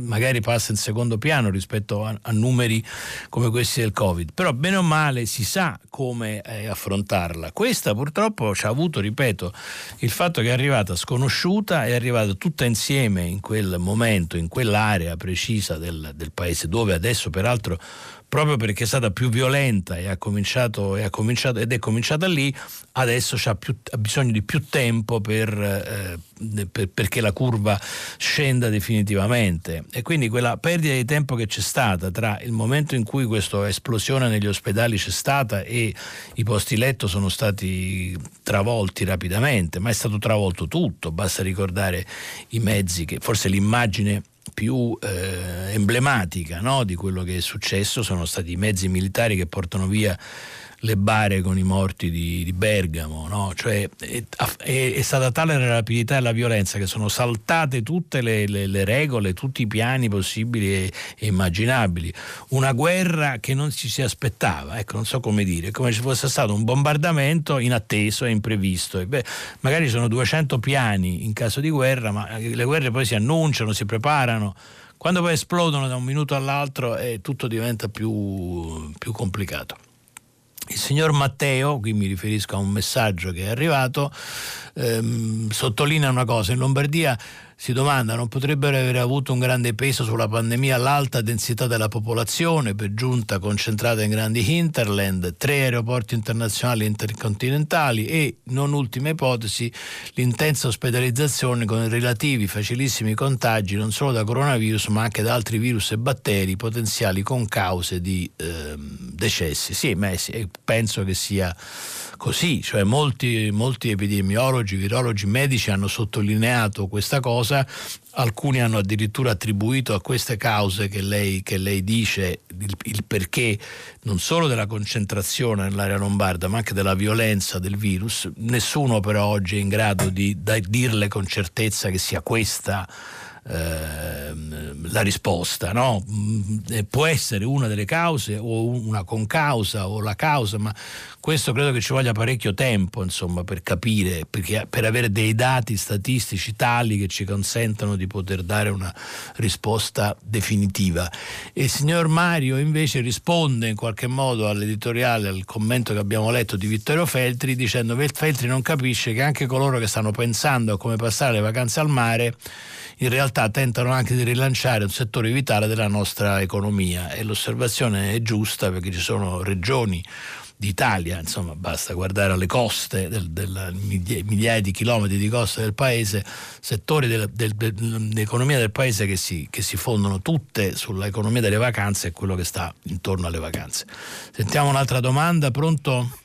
magari passa in secondo piano rispetto a, a, numeri come questi del Covid, però bene o male si sa come eh, affrontarla. Questa purtroppo ci ha avuto, ripeto, il fatto che è arrivata sconosciuta, è arrivata tutta insieme in quel momento, in quell'area precisa del, del paese, dove adesso peraltro proprio perché è stata più violenta e ha cominciato, e ha cominciato ed è cominciata lì, adesso più, ha bisogno di più tempo per, eh, per, perché la curva scenda definitivamente. E quindi quella perdita di tempo che c'è stata tra il momento in cui questa esplosione negli ospedali c'è stata e i posti letto sono stati travolti rapidamente, ma è stato travolto tutto, basta ricordare i mezzi che forse l'immagine più eh, emblematica no, di quello che è successo. Sono stati i mezzi militari che portano via le bare con i morti di, di Bergamo, no? cioè, è, è, è, stata tale la rapidità e la violenza che sono saltate tutte le, le, le regole, tutti i piani possibili e, immaginabili. Una guerra che non ci si aspettava, ecco, non so come dire, come se fosse stato un bombardamento inatteso e imprevisto. E beh, magari sono 200 piani in caso di guerra, ma le guerre poi si annunciano, si preparano quando poi esplodono da un minuto all'altro eh, tutto diventa più, più complicato. Il signor Matteo, qui mi riferisco a un messaggio che è arrivato, ehm, sottolinea una cosa, in Lombardia si domanda, non potrebbero aver avuto un grande peso sulla pandemia l'alta densità della popolazione, per giunta concentrata in grandi hinterland, tre aeroporti internazionali intercontinentali e, non ultima ipotesi, l'intensa ospedalizzazione con i relativi facilissimi contagi non solo da coronavirus ma anche da altri virus e batteri potenziali con cause di eh, decessi. Sì, ma penso che sia così, cioè molti, molti epidemiologi, virologi, medici hanno sottolineato questa cosa, alcuni hanno addirittura attribuito a queste cause che lei, che lei dice il, il, perché non solo della concentrazione nell'area lombarda ma anche della violenza del virus, nessuno però oggi è in grado di, di dirle con certezza che sia questa Ehm, la risposta, no? Mm, può essere una delle cause o una concausa o la causa, ma questo credo che ci voglia parecchio tempo insomma, per capire, perché, per avere dei dati statistici tali che ci consentano di poter dare una risposta definitiva. il signor Mario invece risponde in qualche modo all'editoriale, al commento che abbiamo letto di Vittorio Feltri, dicendo che Feltri non capisce che anche coloro che stanno pensando a come passare le vacanze al mare in realtà tentano anche di rilanciare un settore vitale della nostra economia e l'osservazione è giusta perché ci sono regioni d'Italia, insomma basta guardare alle coste, del, del, migliaia di chilometri di coste del paese, settori del, del, dell'economia del paese che si, che si fondono tutte sull'economia delle vacanze e quello che sta intorno alle vacanze. Sentiamo un'altra domanda, pronto?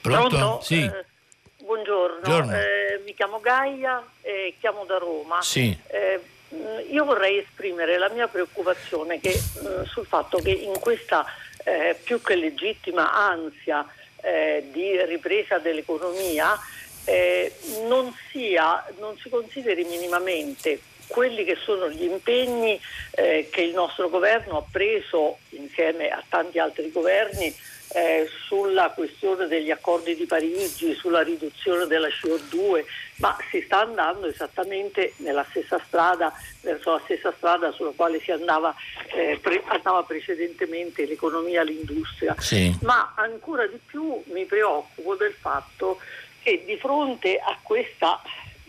Pronto? Pronto? Sì. Eh, buongiorno, eh, mi chiamo Gaia e chiamo da Roma. Sì. Eh, io vorrei esprimere la mia preoccupazione che, mh, sul fatto che in questa eh, più che legittima ansia eh, di ripresa dell'economia eh, non, sia, non si consideri minimamente quelli che sono gli impegni eh, che il nostro governo ha preso insieme a tanti altri governi eh, sulla questione degli accordi di Parigi, sulla riduzione della CO2, ma si sta andando esattamente nella stessa strada, verso la stessa strada sulla quale si andava, eh, pre- andava precedentemente l'economia, l'industria. Sì. Ma ancora di più mi preoccupo del fatto che di fronte a questa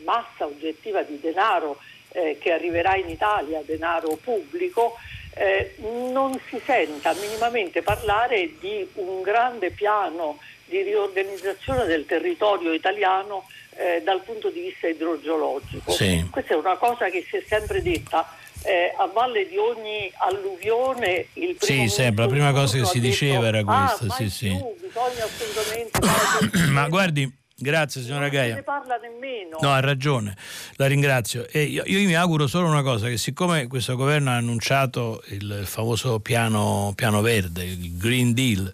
massa oggettiva di denaro eh, che arriverà in Italia, denaro pubblico, eh, non si senta minimamente parlare di un grande piano di riorganizzazione del territorio italiano eh, dal punto di vista idrogeologico. Sì. Questa è una cosa che si è sempre detta. Eh, a valle di ogni alluvione il primo Sì, sempre, la prima cosa che si detto, diceva era ah, questa, sì, sì. bisogna assolutamente [coughs] Ma guardi, Grazie signora Gaia. Non ne parla nemmeno. No, ha ragione, la ringrazio. Io, io, mi auguro solo una cosa, che siccome questo governo ha annunciato il famoso piano, piano verde, il Green Deal,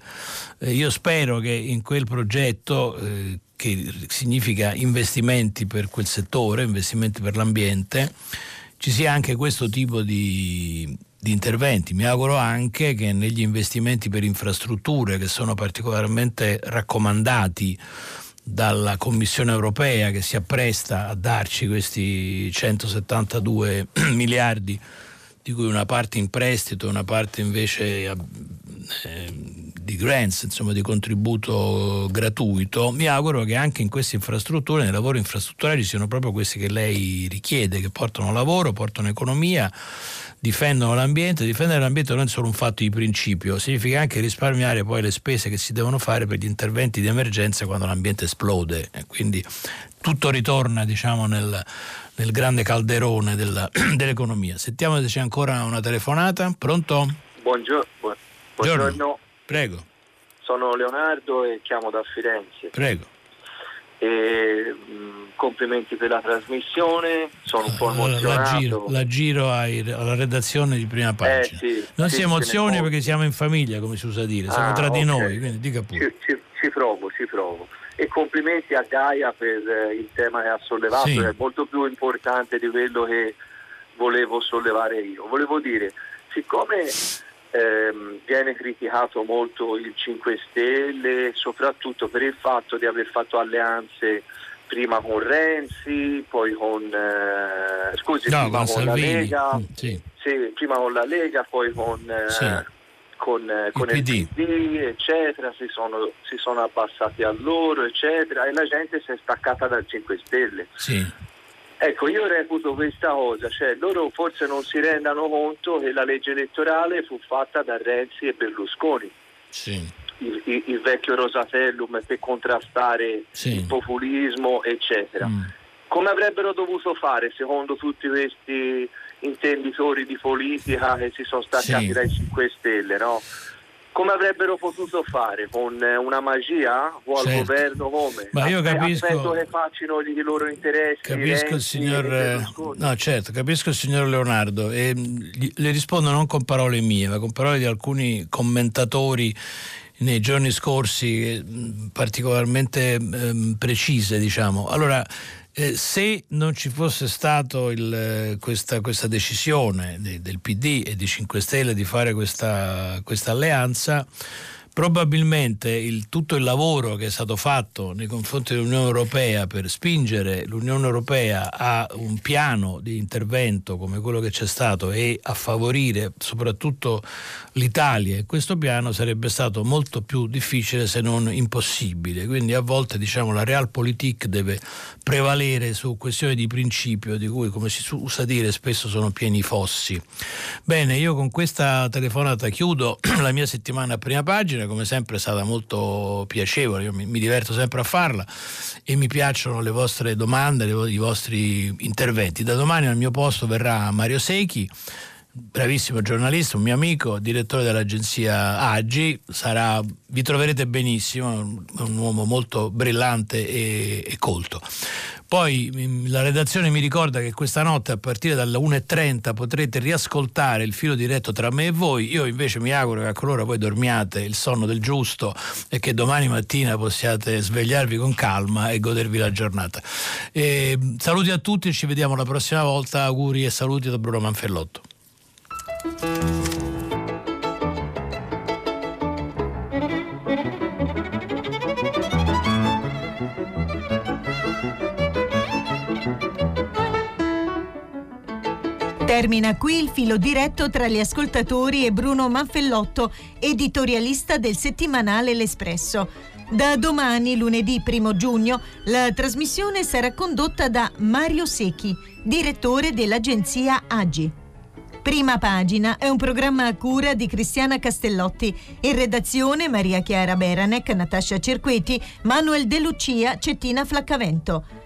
eh, io spero che in quel progetto, eh, che significa investimenti per quel settore, investimenti per l'ambiente, ci sia anche questo tipo di, di interventi. Mi auguro anche che negli investimenti per infrastrutture, che sono particolarmente raccomandati, dalla Commissione europea che si appresta a darci questi 172 [clears throat] miliardi, di cui una parte in prestito e una parte invece eh, di grants, insomma di contributo gratuito, mi auguro che anche in queste infrastrutture, nei lavori infrastrutturali, siano proprio questi che lei richiede, che portano lavoro, portano economia difendono l'ambiente. Difendere l'ambiente non è solo un fatto di principio, significa anche risparmiare poi le spese che si devono fare per gli interventi di emergenza quando l'ambiente esplode. E quindi tutto ritorna diciamo, nel, nel grande calderone della, [clears throat] dell'economia. Sentiamo se c'è ancora una telefonata. Pronto? Buongiorno. Buongiorno. Prego. Sono Leonardo e chiamo da Firenze. Prego. E, mh, complimenti per la trasmissione, sono un po' emozionato. La giro, la giro ai, alla redazione di prima pagina. Eh, sì, non sì, si emozioni perché siamo in famiglia, come si usa dire, siamo ah, tra di okay. noi, quindi dica pure. Ci, ci, ci, provo, ci provo. E complimenti a Gaia per eh, il tema che ha sollevato, Sì. è molto più importante di quello che volevo sollevare io. Volevo dire, siccome ehm, viene criticato molto il 5 Stelle, soprattutto per il fatto di aver fatto alleanze prima con Renzi, poi con, eh, scusi, No, prima con la. Lega, Mm, sì. sì, prima con la Lega, poi con, eh, Sì. con, eh, con il, PD. PD, eccetera, si sono, si sono abbassati a loro, eccetera, e la gente si è staccata dal 5 Stelle. Sì. Ecco, io reputo questa cosa, cioè loro forse non si rendano conto che la legge elettorale fu fatta da Renzi e Berlusconi, Sì. Il, il- il vecchio Rosatellum per contrastare Sì. il populismo, eccetera. Mm. Come avrebbero dovuto fare secondo tutti questi intenditori di politica che si sono staccati Sì. dai 5 Stelle, no? Come avrebbero potuto fare? Con eh, una magia o al Certo. governo come? Ma io capisco- Aspetto che facciano i loro interessi. Capisco il signor. eh. No, certo, capisco il signor Leonardo e le rispondo non con parole mie, ma con parole di alcuni commentatori nei giorni scorsi eh, particolarmente ehm, precise, diciamo. Allora, eh, se non ci fosse stata questa, questa decisione de- del PD e di 5 Stelle di fare questa, questa alleanza, probabilmente il- tutto il lavoro che è stato fatto nei confronti dell'Unione Europea per spingere l'Unione Europea a un piano di intervento come quello che c'è stato e a favorire soprattutto l'Italia e questo piano sarebbe stato molto più difficile se non impossibile. Quindi a volte diciamo la realpolitik deve prevalere su questioni di principio di cui come si usa dire spesso sono pieni fossi. Bene, io con questa telefonata chiudo [clears throat] la mia settimana a prima pagina come sempre è stata molto piacevole, io mi, mi diverto sempre a farla e mi piacciono le vostre domande, le, i vostri interventi. Da domani al mio posto verrà Mario Secchi bravissimo giornalista, un mio amico, direttore dell'agenzia Agi, sarà, vi troverete benissimo, un uomo molto brillante e, e, colto. Poi mm, la redazione mi ricorda che questa notte a partire dalle 1.30 potrete riascoltare il filo diretto tra me e voi, io invece mi auguro che a qualora voi dormiate il sonno del giusto e che domani mattina possiate svegliarvi con calma e godervi la giornata. E, saluti a tutti ci vediamo la prossima volta, auguri e saluti da Bruno Manfellotto. Termina qui il filo diretto tra gli ascoltatori e Bruno Manfellotto, editorialista del settimanale L'Espresso. Da domani, lunedì 1 giugno, la trasmissione sarà condotta da Mario Secchi, direttore dell'agenzia Agi. Prima pagina è un programma a cura di Cristiana Castellotti. In redazione Maria Chiara Beranec, Natascia Cerqueti, Manuel De Lucia, Cettina Flaccavento.